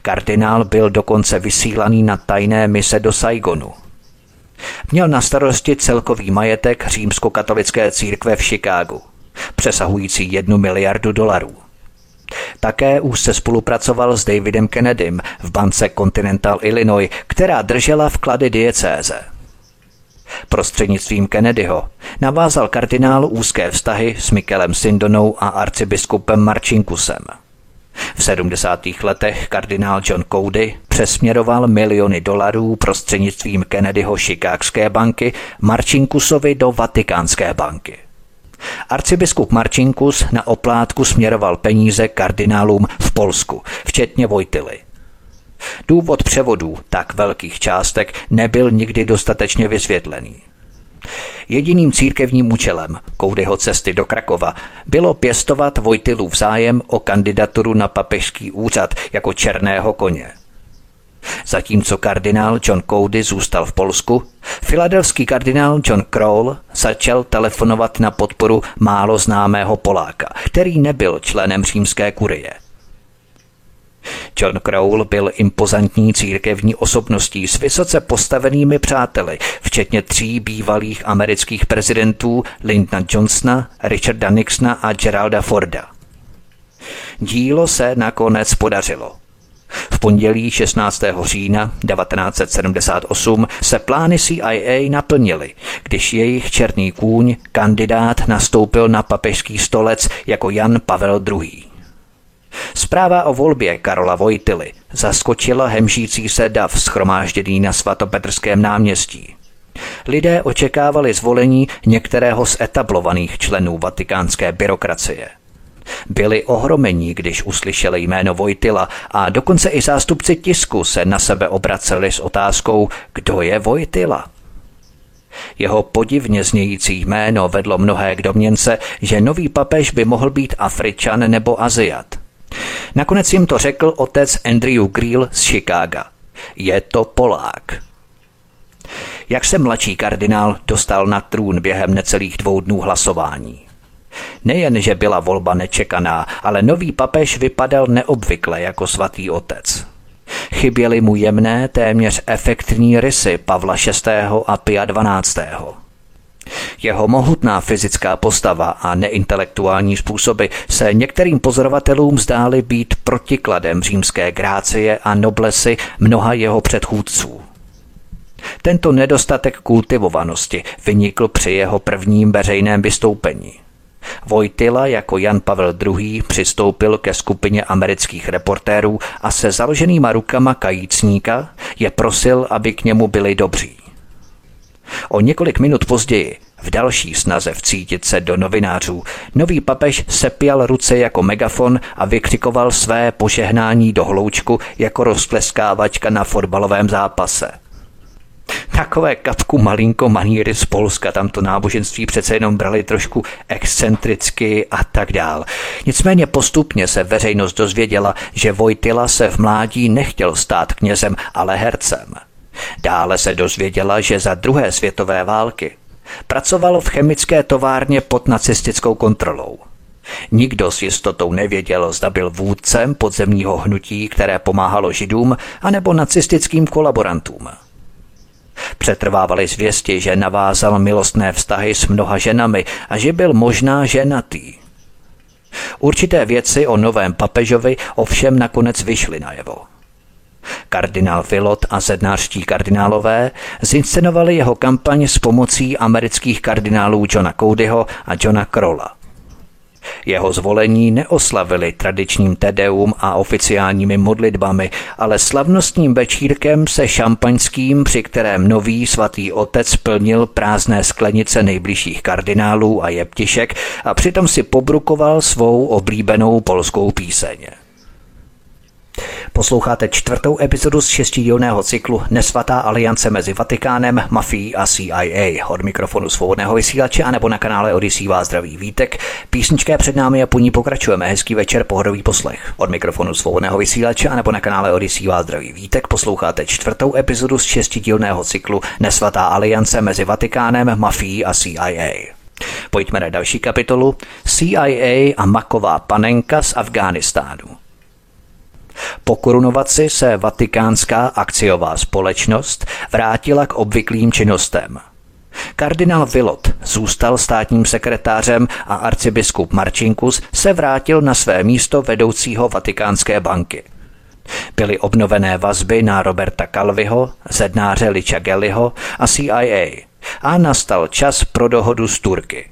[SPEAKER 1] Kardinál byl dokonce vysílaný na tajné mise do Saigonu. Měl na starosti celkový majetek římskokatolické církve v Chicagu, přesahující jednu miliardu dolarů. Také už se spolupracoval s Davidem Kennedym v bance Continental Illinois, která držela vklady diecéze. Prostřednictvím Kennedyho navázal kardinál úzké vztahy s Mikelem Sindonou a arcibiskupem Marčinkusem. V 70. letech kardinál John Cody přesměroval miliony dolarů prostřednictvím Kennedyho Chicagské banky Marčinkusovi do Vatikánské banky. Arcibiskup Marčinkus na oplátku směroval peníze kardinálům v Polsku, včetně Vojtily. Důvod převodů tak velkých částek nebyl nikdy dostatečně vysvětlený. Jediným církevním účelem Koudyho cesty do Krakova bylo pěstovat Vojtilův zájem o kandidaturu na papežský úřad jako černého koně. Zatímco kardinál John Cody zůstal v Polsku, filadelský kardinál John Kroll začal telefonovat na podporu málo známého Poláka, který nebyl členem římské kurie – John Crowell byl impozantní církevní osobností s vysoce postavenými přáteli, včetně tří bývalých amerických prezidentů Lyndona Johnsona, Richarda Nixona a Geralda Forda. Dílo se nakonec podařilo. V pondělí 16. října 1978 se plány CIA naplnily, když jejich černý kůň, kandidát, nastoupil na papežský stolec jako Jan Pavel II. Zpráva o volbě Karola Vojtily zaskočila hemžící se dav schromážděný na svatopetrském náměstí. Lidé očekávali zvolení některého z etablovaných členů vatikánské byrokracie. Byli ohromení, když uslyšeli jméno Vojtila a dokonce i zástupci tisku se na sebe obraceli s otázkou, kdo je Vojtila. Jeho podivně znějící jméno vedlo mnohé k domněnce, že nový papež by mohl být Afričan nebo Aziat – Nakonec jim to řekl otec Andrew Greel z Chicaga. Je to Polák. jak se mladší kardinál dostal na trůn během necelých dvou dnů hlasování. Nejen, že byla volba nečekaná, ale nový papež vypadal neobvykle jako svatý otec. Chyběly mu jemné, téměř efektní rysy Pavla VI. a Pia XII. Jeho mohutná fyzická postava a neintelektuální způsoby se některým pozorovatelům zdály být protikladem římské grácie a noblesy mnoha jeho předchůdců. Tento nedostatek kultivovanosti vynikl při jeho prvním veřejném vystoupení. Vojtila jako Jan Pavel II. přistoupil ke skupině amerických reportérů a se založenýma rukama kajícníka je prosil, aby k němu byli dobří. O několik minut později, v další snaze vcítit se do novinářů, nový papež sepěl ruce jako megafon a vykřikoval své požehnání do hloučku jako rozkleskávačka na fotbalovém zápase – takové kapku malinko maníry z Polska, tam to náboženství přece jenom brali trošku excentricky a tak dál. Nicméně postupně se veřejnost dozvěděla, že Vojtila se v mládí nechtěl stát knězem, ale hercem. Dále se dozvěděla, že za druhé světové války pracoval v chemické továrně pod nacistickou kontrolou. Nikdo s jistotou nevěděl, zda byl vůdcem podzemního hnutí, které pomáhalo židům, anebo nacistickým kolaborantům. Přetrvávaly zvěsti, že navázal milostné vztahy s mnoha ženami a že byl možná ženatý. Určité věci o novém papežovi ovšem nakonec vyšly najevo. Kardinál Filot a sednářští kardinálové zinscenovali jeho kampaň s pomocí amerických kardinálů Johna Codyho a Johna Krolla. Jeho zvolení neoslavili tradičním tedeum a oficiálními modlitbami, ale slavnostním večírkem se šampaňským, při kterém nový svatý otec plnil prázdné sklenice nejbližších kardinálů a jeptišek a přitom si pobrukoval svou oblíbenou polskou píseň. Posloucháte čtvrtou epizodu z šestidílného cyklu Nesvatá aliance mezi Vatikánem, mafií a CIA. Od mikrofonu svobodného vysílače a nebo na kanále Odisí vás zdraví vítek. Písnička je před námi a po ní pokračujeme. Hezký večer, pohodový poslech. Od mikrofonu svobodného vysílače a nebo na kanále Odisí vás zdraví vítek. Posloucháte čtvrtou epizodu z šestidílného cyklu Nesvatá aliance mezi Vatikánem, mafií a CIA. Pojďme na další kapitolu CIA a maková panenka z Afghánistánu. Po korunovaci se Vatikánská akciová společnost vrátila k obvyklým činnostem. Kardinál Vilot zůstal státním sekretářem a arcibiskup Marcinkus se vrátil na své místo vedoucího Vatikánské banky. Byly obnovené vazby na Roberta Calviho, zednáře Licha Gelliho a CIA a nastal čas pro dohodu s Turky.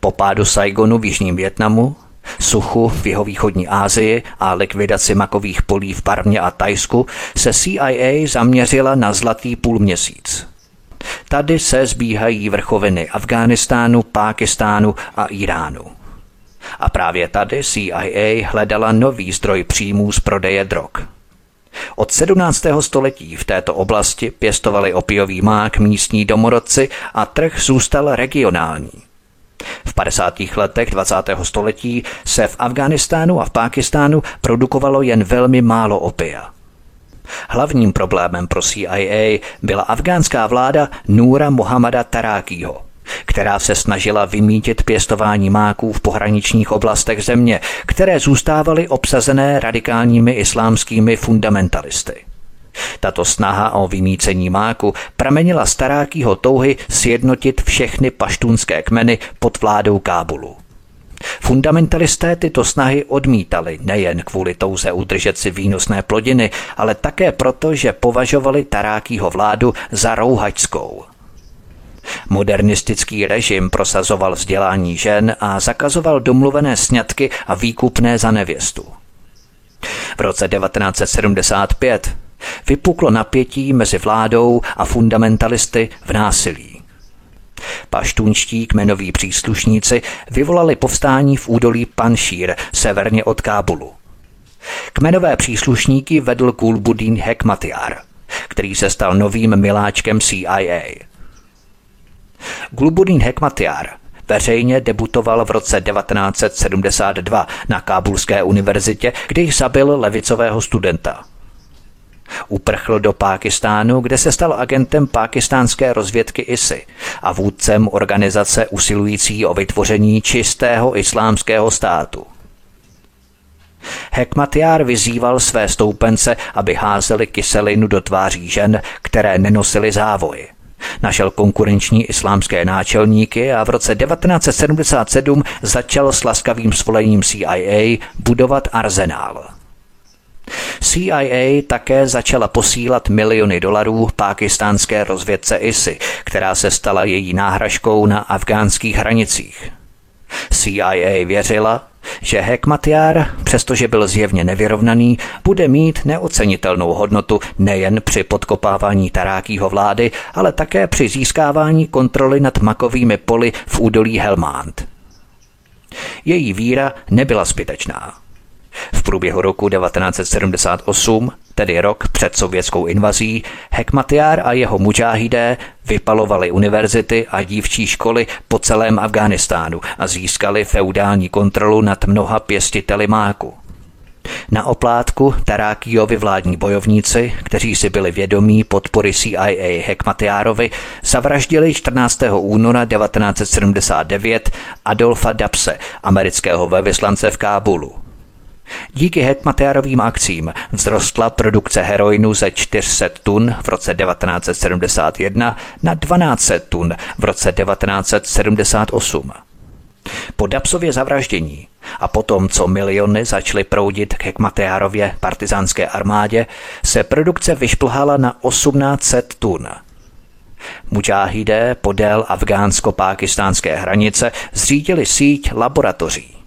[SPEAKER 1] Po pádu Saigonu v Jižním Větnamu suchu v jeho východní Asii a likvidaci makových polí v Parmě a Tajsku se CIA zaměřila na zlatý půlměsíc. Tady se zbíhají vrchoviny Afghánistánu, Pákistánu a Iránu. A právě tady CIA hledala nový zdroj příjmů z prodeje drog. Od 17. století v této oblasti pěstovali opiový mák místní domorodci a trh zůstal regionální. V 50. letech 20. století se v Afghánistánu a v Pákistánu produkovalo jen velmi málo opia. Hlavním problémem pro CIA byla afgánská vláda Núra Mohamada Tarákího, která se snažila vymítit pěstování máků v pohraničních oblastech země, které zůstávaly obsazené radikálními islámskými fundamentalisty. Tato snaha o vymícení máku pramenila starákýho touhy sjednotit všechny paštunské kmeny pod vládou Kábulu. Fundamentalisté tyto snahy odmítali nejen kvůli touze udržet si výnosné plodiny, ale také proto, že považovali tarákýho vládu za rouhačskou. Modernistický režim prosazoval vzdělání žen a zakazoval domluvené sňatky a výkupné za nevěstu. V roce 1975 vypuklo napětí mezi vládou a fundamentalisty v násilí. Paštunčtí kmenoví příslušníci vyvolali povstání v údolí Panšír, severně od Kábulu. Kmenové příslušníky vedl Gulbuddin Hekmatyar, který se stal novým miláčkem CIA. Gulbuddin Hekmatyar veřejně debutoval v roce 1972 na Kábulské univerzitě, kdy zabil levicového studenta – Uprchl do Pákistánu, kde se stal agentem pákistánské rozvědky ISI a vůdcem organizace usilující o vytvoření čistého islámského státu. Hekmatyár vyzýval své stoupence, aby házeli kyselinu do tváří žen, které nenosily závoj. Našel konkurenční islámské náčelníky a v roce 1977 začal s laskavým svolením CIA budovat arzenál. CIA také začala posílat miliony dolarů pákistánské rozvědce ISI, která se stala její náhražkou na afgánských hranicích. CIA věřila, že Hekmatyar, přestože byl zjevně nevyrovnaný, bude mít neocenitelnou hodnotu nejen při podkopávání tarákýho vlády, ale také při získávání kontroly nad makovými poli v údolí Helmand. Její víra nebyla zbytečná. V průběhu roku 1978, tedy rok před sovětskou invazí, Hekmatyar a jeho mužáhidé vypalovali univerzity a dívčí školy po celém Afghánistánu a získali feudální kontrolu nad mnoha pěstiteli máku. Na oplátku Tarákiovi vládní bojovníci, kteří si byli vědomí podpory CIA Hekmatyárovi, zavraždili 14. února 1979 Adolfa Dapse, amerického velvyslance v Kábulu. Díky hetmatérovým akcím vzrostla produkce heroinu ze 400 tun v roce 1971 na 1200 tun v roce 1978. Po Dapsově zavraždění a potom, co miliony začaly proudit k Hekmatérově partizánské armádě, se produkce vyšplhala na 1800 tun. Mujahidé podél afgánsko-pákistánské hranice zřídili síť laboratoří.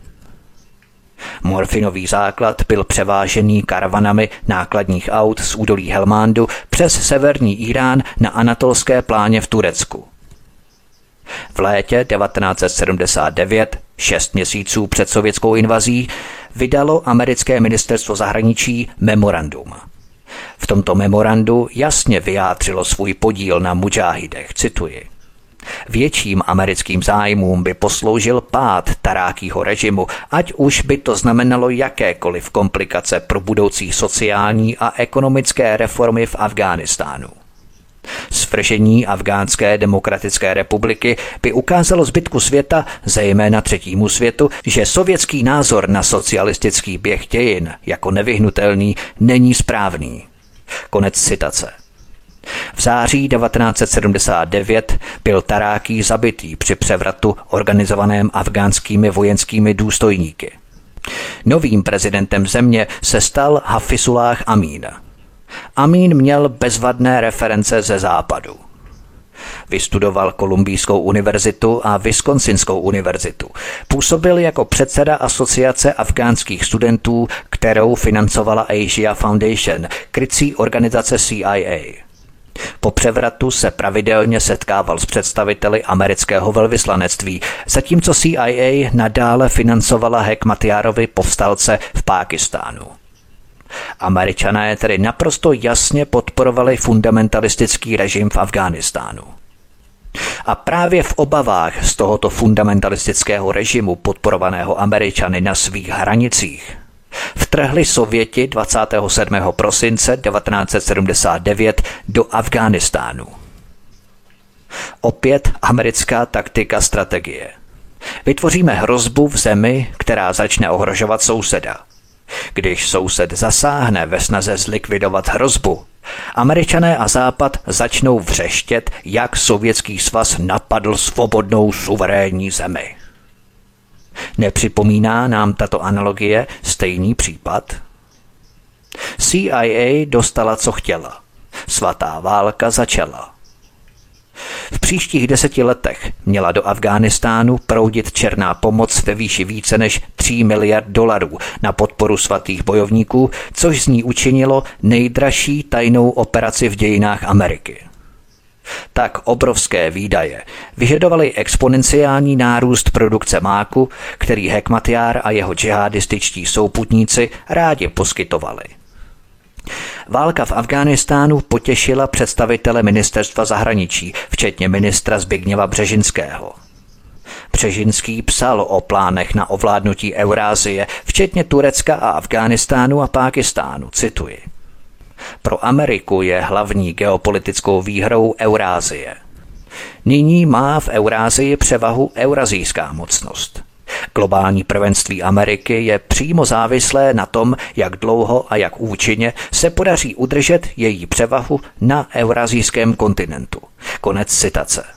[SPEAKER 1] Morfinový základ byl převážený karavanami nákladních aut z údolí Helmándu přes severní Irán na anatolské pláně v Turecku. V létě 1979, šest měsíců před sovětskou invazí, vydalo americké ministerstvo zahraničí memorandum. V tomto memorandu jasně vyjádřilo svůj podíl na mujahidech, cituji. Větším americkým zájmům by posloužil pád tarákýho režimu, ať už by to znamenalo jakékoliv komplikace pro budoucí sociální a ekonomické reformy v Afghánistánu. Svržení Afgánské demokratické republiky by ukázalo zbytku světa, zejména třetímu světu, že sovětský názor na socialistický běh dějin jako nevyhnutelný není správný. Konec citace. V září 1979 byl Taráký zabitý při převratu organizovaném afgánskými vojenskými důstojníky. Novým prezidentem země se stal Hafisullah Amin. Amin měl bezvadné reference ze západu. Vystudoval Kolumbijskou univerzitu a Wisconsinskou univerzitu. Působil jako předseda asociace afgánských studentů, kterou financovala Asia Foundation, krycí organizace CIA. Po převratu se pravidelně setkával s představiteli amerického velvyslanectví, zatímco CIA nadále financovala Hekmatyárovi povstalce v Pákistánu. Američané tedy naprosto jasně podporovali fundamentalistický režim v Afghánistánu. A právě v obavách z tohoto fundamentalistického režimu podporovaného Američany na svých hranicích vtrhli Sověti 27. prosince 1979 do Afghánistánu. Opět americká taktika strategie. Vytvoříme hrozbu v zemi, která začne ohrožovat souseda. Když soused zasáhne ve snaze zlikvidovat hrozbu, Američané a Západ začnou vřeštět, jak Sovětský svaz napadl svobodnou suverénní zemi. Nepřipomíná nám tato analogie stejný případ? CIA dostala, co chtěla. Svatá válka začala. V příštích deseti letech měla do Afghánistánu proudit černá pomoc ve výši více než 3 miliard dolarů na podporu svatých bojovníků, což z ní učinilo nejdražší tajnou operaci v dějinách Ameriky tak obrovské výdaje vyžadovaly exponenciální nárůst produkce máku, který Hekmatyár a jeho džihadističtí souputníci rádi poskytovali. Válka v Afghánistánu potěšila představitele ministerstva zahraničí, včetně ministra Zbigněva Břežinského. Břežinský psal o plánech na ovládnutí Eurázie, včetně Turecka a Afghánistánu a Pákistánu, cituji. Pro Ameriku je hlavní geopolitickou výhrou Eurázie. Nyní má v Eurázii převahu eurazijská mocnost. Globální prvenství Ameriky je přímo závislé na tom, jak dlouho a jak účinně se podaří udržet její převahu na eurazijském kontinentu. Konec citace.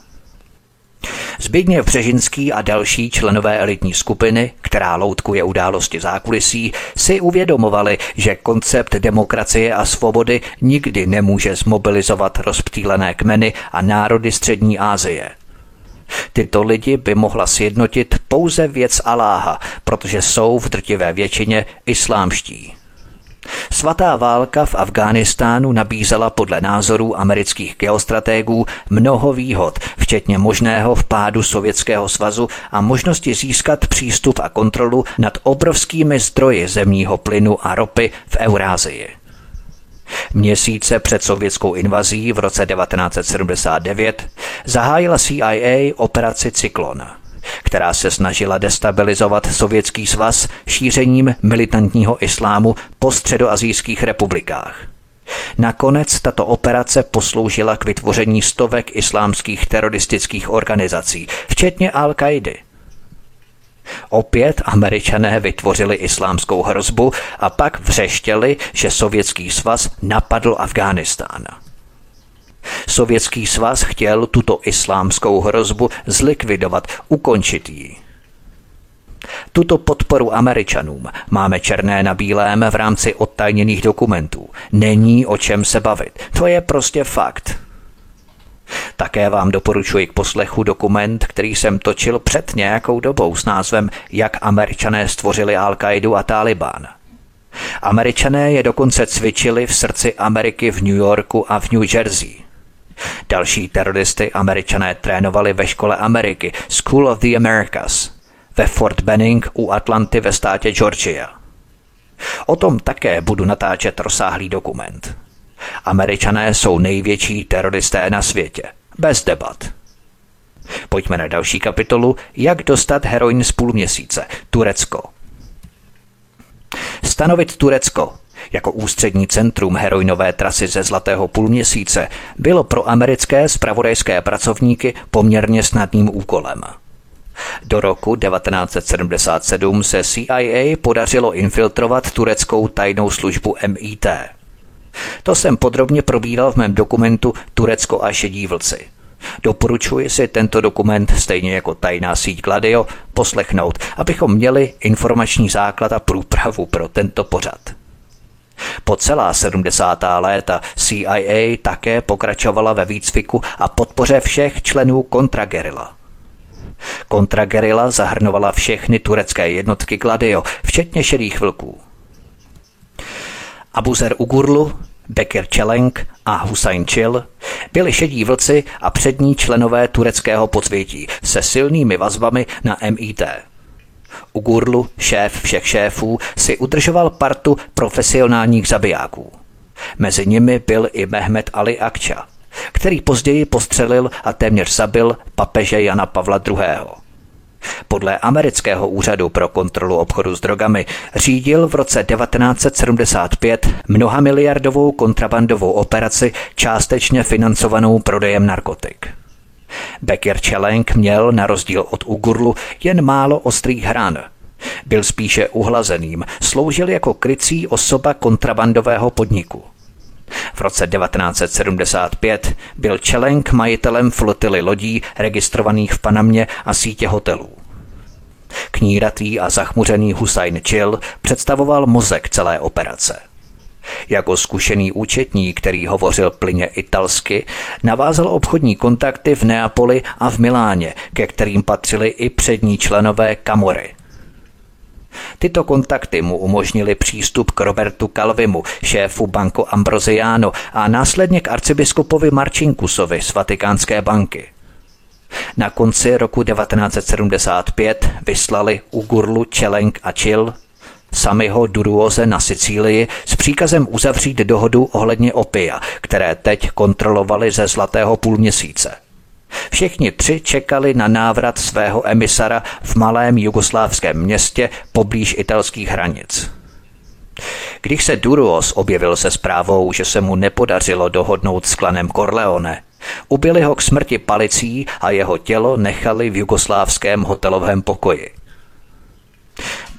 [SPEAKER 1] Zbigněv Břežinský a další členové elitní skupiny, která loutkuje události zákulisí, si uvědomovali, že koncept demokracie a svobody nikdy nemůže zmobilizovat rozptýlené kmeny a národy střední Asie. Tyto lidi by mohla sjednotit pouze věc Aláha, protože jsou v drtivé většině islámští. Svatá válka v Afghánistánu nabízela podle názorů amerických geostratégů mnoho výhod, včetně možného vpádu Sovětského svazu a možnosti získat přístup a kontrolu nad obrovskými zdroji zemního plynu a ropy v Eurázii. Měsíce před sovětskou invazí v roce 1979 zahájila CIA operaci Cyklon, která se snažila destabilizovat Sovětský svaz šířením militantního islámu po středoazijských republikách. Nakonec tato operace posloužila k vytvoření stovek islámských teroristických organizací, včetně Al-Kaidy – Opět američané vytvořili islámskou hrozbu a pak vřeštěli, že Sovětský svaz napadl Afghánistán. Sovětský svaz chtěl tuto islámskou hrozbu zlikvidovat, ukončit ji. Tuto podporu Američanům máme černé na bílém v rámci odtajněných dokumentů. Není o čem se bavit. To je prostě fakt. Také vám doporučuji k poslechu dokument, který jsem točil před nějakou dobou s názvem Jak američané stvořili Al-Qaidu a Taliban. Američané je dokonce cvičili v srdci Ameriky v New Yorku a v New Jersey. Další teroristy američané trénovali ve škole Ameriky School of the Americas ve Fort Benning u Atlanty ve státě Georgia. O tom také budu natáčet rozsáhlý dokument. Američané jsou největší teroristé na světě. Bez debat. Pojďme na další kapitolu, jak dostat heroin z půl měsíce. Turecko. Stanovit Turecko jako ústřední centrum heroinové trasy ze Zlatého půlměsíce bylo pro americké spravodajské pracovníky poměrně snadným úkolem. Do roku 1977 se CIA podařilo infiltrovat tureckou tajnou službu MIT. To jsem podrobně probíral v mém dokumentu Turecko a šedí vlci. Doporučuji si tento dokument, stejně jako tajná síť Gladio, poslechnout, abychom měli informační základ a průpravu pro tento pořad. Po celá 70. léta CIA také pokračovala ve výcviku a podpoře všech členů kontragerila. Kontragerila zahrnovala všechny turecké jednotky Gladio, včetně šedých vlků. Abuzer Ugurlu, Bekir Čelenk a Hussein Chil byli šedí vlci a přední členové tureckého podsvětí se silnými vazbami na MIT. Ugurlu, šéf všech šéfů, si udržoval partu profesionálních zabijáků. Mezi nimi byl i Mehmet Ali Akča, který později postřelil a téměř zabil papeže Jana Pavla II. Podle amerického úřadu pro kontrolu obchodu s drogami řídil v roce 1975 mnoha miliardovou kontrabandovou operaci částečně financovanou prodejem narkotik. Becker Čelenk měl na rozdíl od Ugurlu jen málo ostrých hran. Byl spíše uhlazeným, sloužil jako krycí osoba kontrabandového podniku. V roce 1975 byl Čelenk majitelem flotily lodí registrovaných v Panamě a sítě hotelů. Kníratý a zachmuřený Hussein Chill představoval mozek celé operace. Jako zkušený účetní, který hovořil plyně italsky, navázal obchodní kontakty v Neapoli a v Miláně, ke kterým patřili i přední členové Kamory. Tyto kontakty mu umožnili přístup k Robertu Calvimu, šéfu Banco Ambrosiano a následně k arcibiskupovi Marcinkusovi z Vatikánské banky. Na konci roku 1975 vyslali Ugurlu, Čelenk a Čil Samiho Duruoze na Sicílii s příkazem uzavřít dohodu ohledně opia, které teď kontrolovali ze Zlatého půlměsíce. Všichni tři čekali na návrat svého emisara v malém jugoslávském městě poblíž italských hranic. Když se Duruos objevil se zprávou, že se mu nepodařilo dohodnout s klanem Corleone, ubili ho k smrti palicí a jeho tělo nechali v jugoslávském hotelovém pokoji.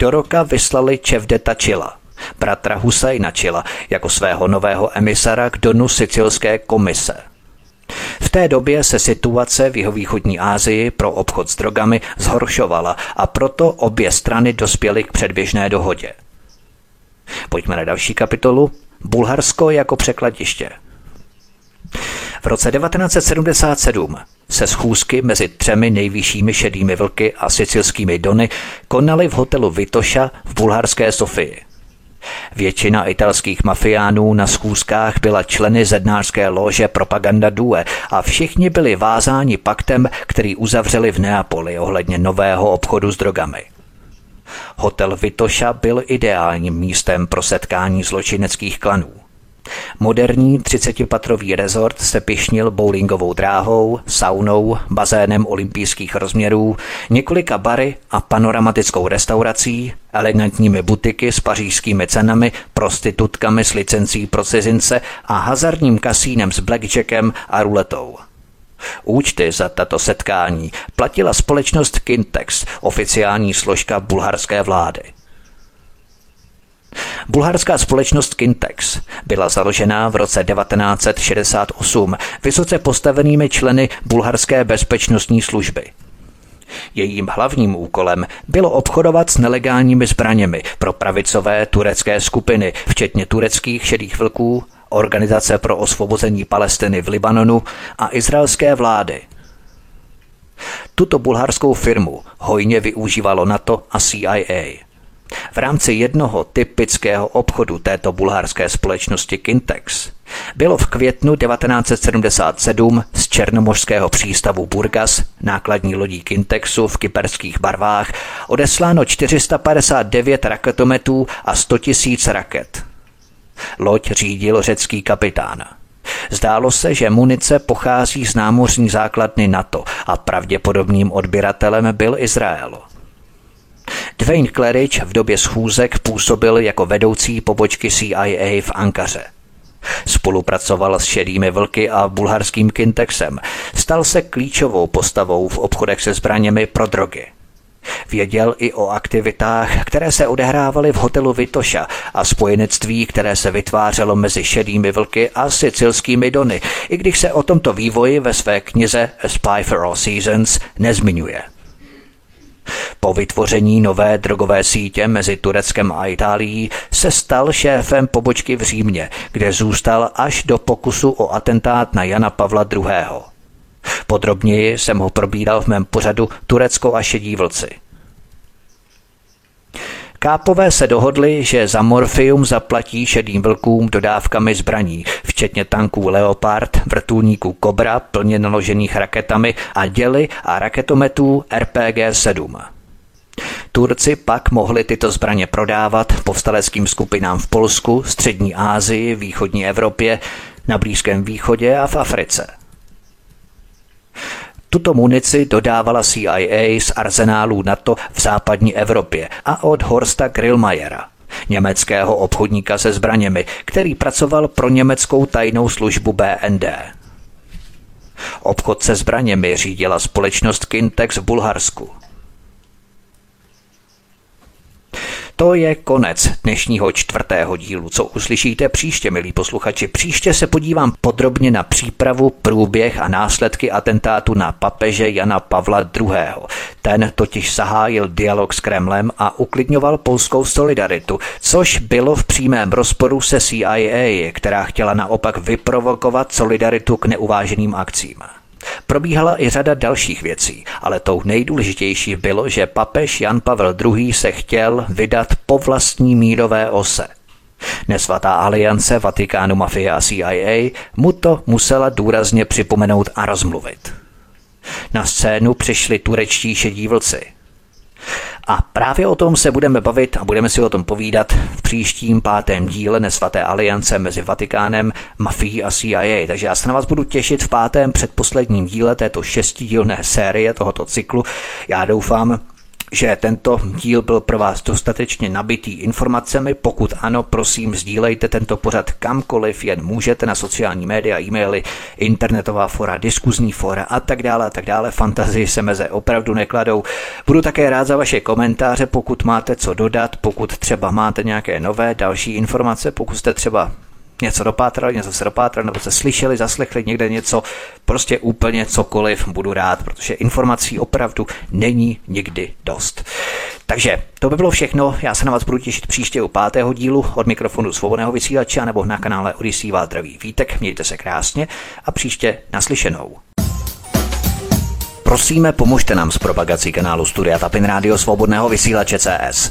[SPEAKER 1] Do roka vyslali Čevdeta Čila, bratra Husajna Čila, jako svého nového emisara k donu sicilské komise – v té době se situace v jeho východní Asii pro obchod s drogami zhoršovala a proto obě strany dospěly k předběžné dohodě. Pojďme na další kapitolu. Bulharsko jako překladiště. V roce 1977 se schůzky mezi třemi nejvyššími šedými vlky a sicilskými dony konaly v hotelu Vitoša v bulharské Sofii. Většina italských mafiánů na schůzkách byla členy zednářské lože Propaganda Due a všichni byli vázáni paktem, který uzavřeli v Neapoli ohledně nového obchodu s drogami. Hotel Vitoša byl ideálním místem pro setkání zločineckých klanů. Moderní 30-patrový rezort se pišnil bowlingovou dráhou, saunou, bazénem olympijských rozměrů, několika bary a panoramatickou restaurací, elegantními butiky s pařížskými cenami, prostitutkami s licencí pro cizince a hazardním kasínem s blackjackem a ruletou. Účty za tato setkání platila společnost Kintex, oficiální složka bulharské vlády. Bulharská společnost Kintex byla založena v roce 1968 vysoce postavenými členy bulharské bezpečnostní služby. Jejím hlavním úkolem bylo obchodovat s nelegálními zbraněmi pro pravicové turecké skupiny, včetně tureckých šedých vlků, Organizace pro osvobození Palestiny v Libanonu a izraelské vlády. Tuto bulharskou firmu hojně využívalo NATO a CIA. V rámci jednoho typického obchodu této bulharské společnosti Kintex bylo v květnu 1977 z černomořského přístavu Burgas nákladní lodí Kintexu v kyperských barvách odesláno 459 raketometů a 100 000 raket. Loď řídil řecký kapitán. Zdálo se, že munice pochází z námořní základny NATO a pravděpodobným odběratelem byl Izrael. Dwayne Claridge v době schůzek působil jako vedoucí pobočky CIA v Ankaře. Spolupracoval s šedými vlky a bulharským Kintexem. Stal se klíčovou postavou v obchodech se zbraněmi pro drogy. Věděl i o aktivitách, které se odehrávaly v hotelu Vitoša a spojenectví, které se vytvářelo mezi šedými vlky a sicilskými dony, i když se o tomto vývoji ve své knize A Spy for All Seasons nezmiňuje. Po vytvoření nové drogové sítě mezi Tureckem a Itálií se stal šéfem pobočky v Římě, kde zůstal až do pokusu o atentát na Jana Pavla II. Podrobněji jsem ho probíral v mém pořadu Turecko a šedí vlci. Kápové se dohodli, že za morfium zaplatí šedým vlkům dodávkami zbraní, včetně tanků Leopard, vrtulníků Cobra plně naložených raketami a děly a raketometů RPG-7. Turci pak mohli tyto zbraně prodávat povstaleckým skupinám v Polsku, střední Asii, východní Evropě, na Blízkém východě a v Africe. Tuto munici dodávala CIA z arzenálů NATO v západní Evropě a od Horsta Grillmayera, německého obchodníka se zbraněmi, který pracoval pro německou tajnou službu BND. Obchod se zbraněmi řídila společnost Kintex v Bulharsku. To je konec dnešního čtvrtého dílu. Co uslyšíte příště, milí posluchači? Příště se podívám podrobně na přípravu, průběh a následky atentátu na papeže Jana Pavla II. Ten totiž zahájil dialog s Kremlem a uklidňoval polskou solidaritu, což bylo v přímém rozporu se CIA, která chtěla naopak vyprovokovat solidaritu k neuváženým akcím. Probíhala i řada dalších věcí, ale tou nejdůležitější bylo, že papež Jan Pavel II. se chtěl vydat po vlastní mírové ose. Nesvatá aliance Vatikánu, mafie a CIA mu to musela důrazně připomenout a rozmluvit. Na scénu přišli turečtí šedí vlci – a právě o tom se budeme bavit a budeme si o tom povídat v příštím pátém díle Nesvaté aliance mezi Vatikánem, mafií a CIA. Takže já se na vás budu těšit v pátém předposledním díle této šestidílné série tohoto cyklu. Já doufám, že tento díl byl pro vás dostatečně nabitý informacemi. Pokud ano, prosím, sdílejte tento pořad kamkoliv jen můžete na sociální média, e-maily, internetová fora, diskuzní fora a tak dále a tak dále. Fantazii se meze opravdu nekladou. Budu také rád za vaše komentáře, pokud máte co dodat, pokud třeba máte nějaké nové další informace, pokud jste třeba něco dopátrali, něco se dopátrali, nebo se slyšeli, zaslechli někde něco, prostě úplně cokoliv budu rád, protože informací opravdu není nikdy dost. Takže to by bylo všechno, já se na vás budu těšit příště u pátého dílu od mikrofonu svobodného vysílače nebo na kanále Odisí vás Vítek, mějte se krásně a příště naslyšenou. Prosíme, pomožte nám s propagací kanálu Studia Tapin Rádio Svobodného vysílače CS.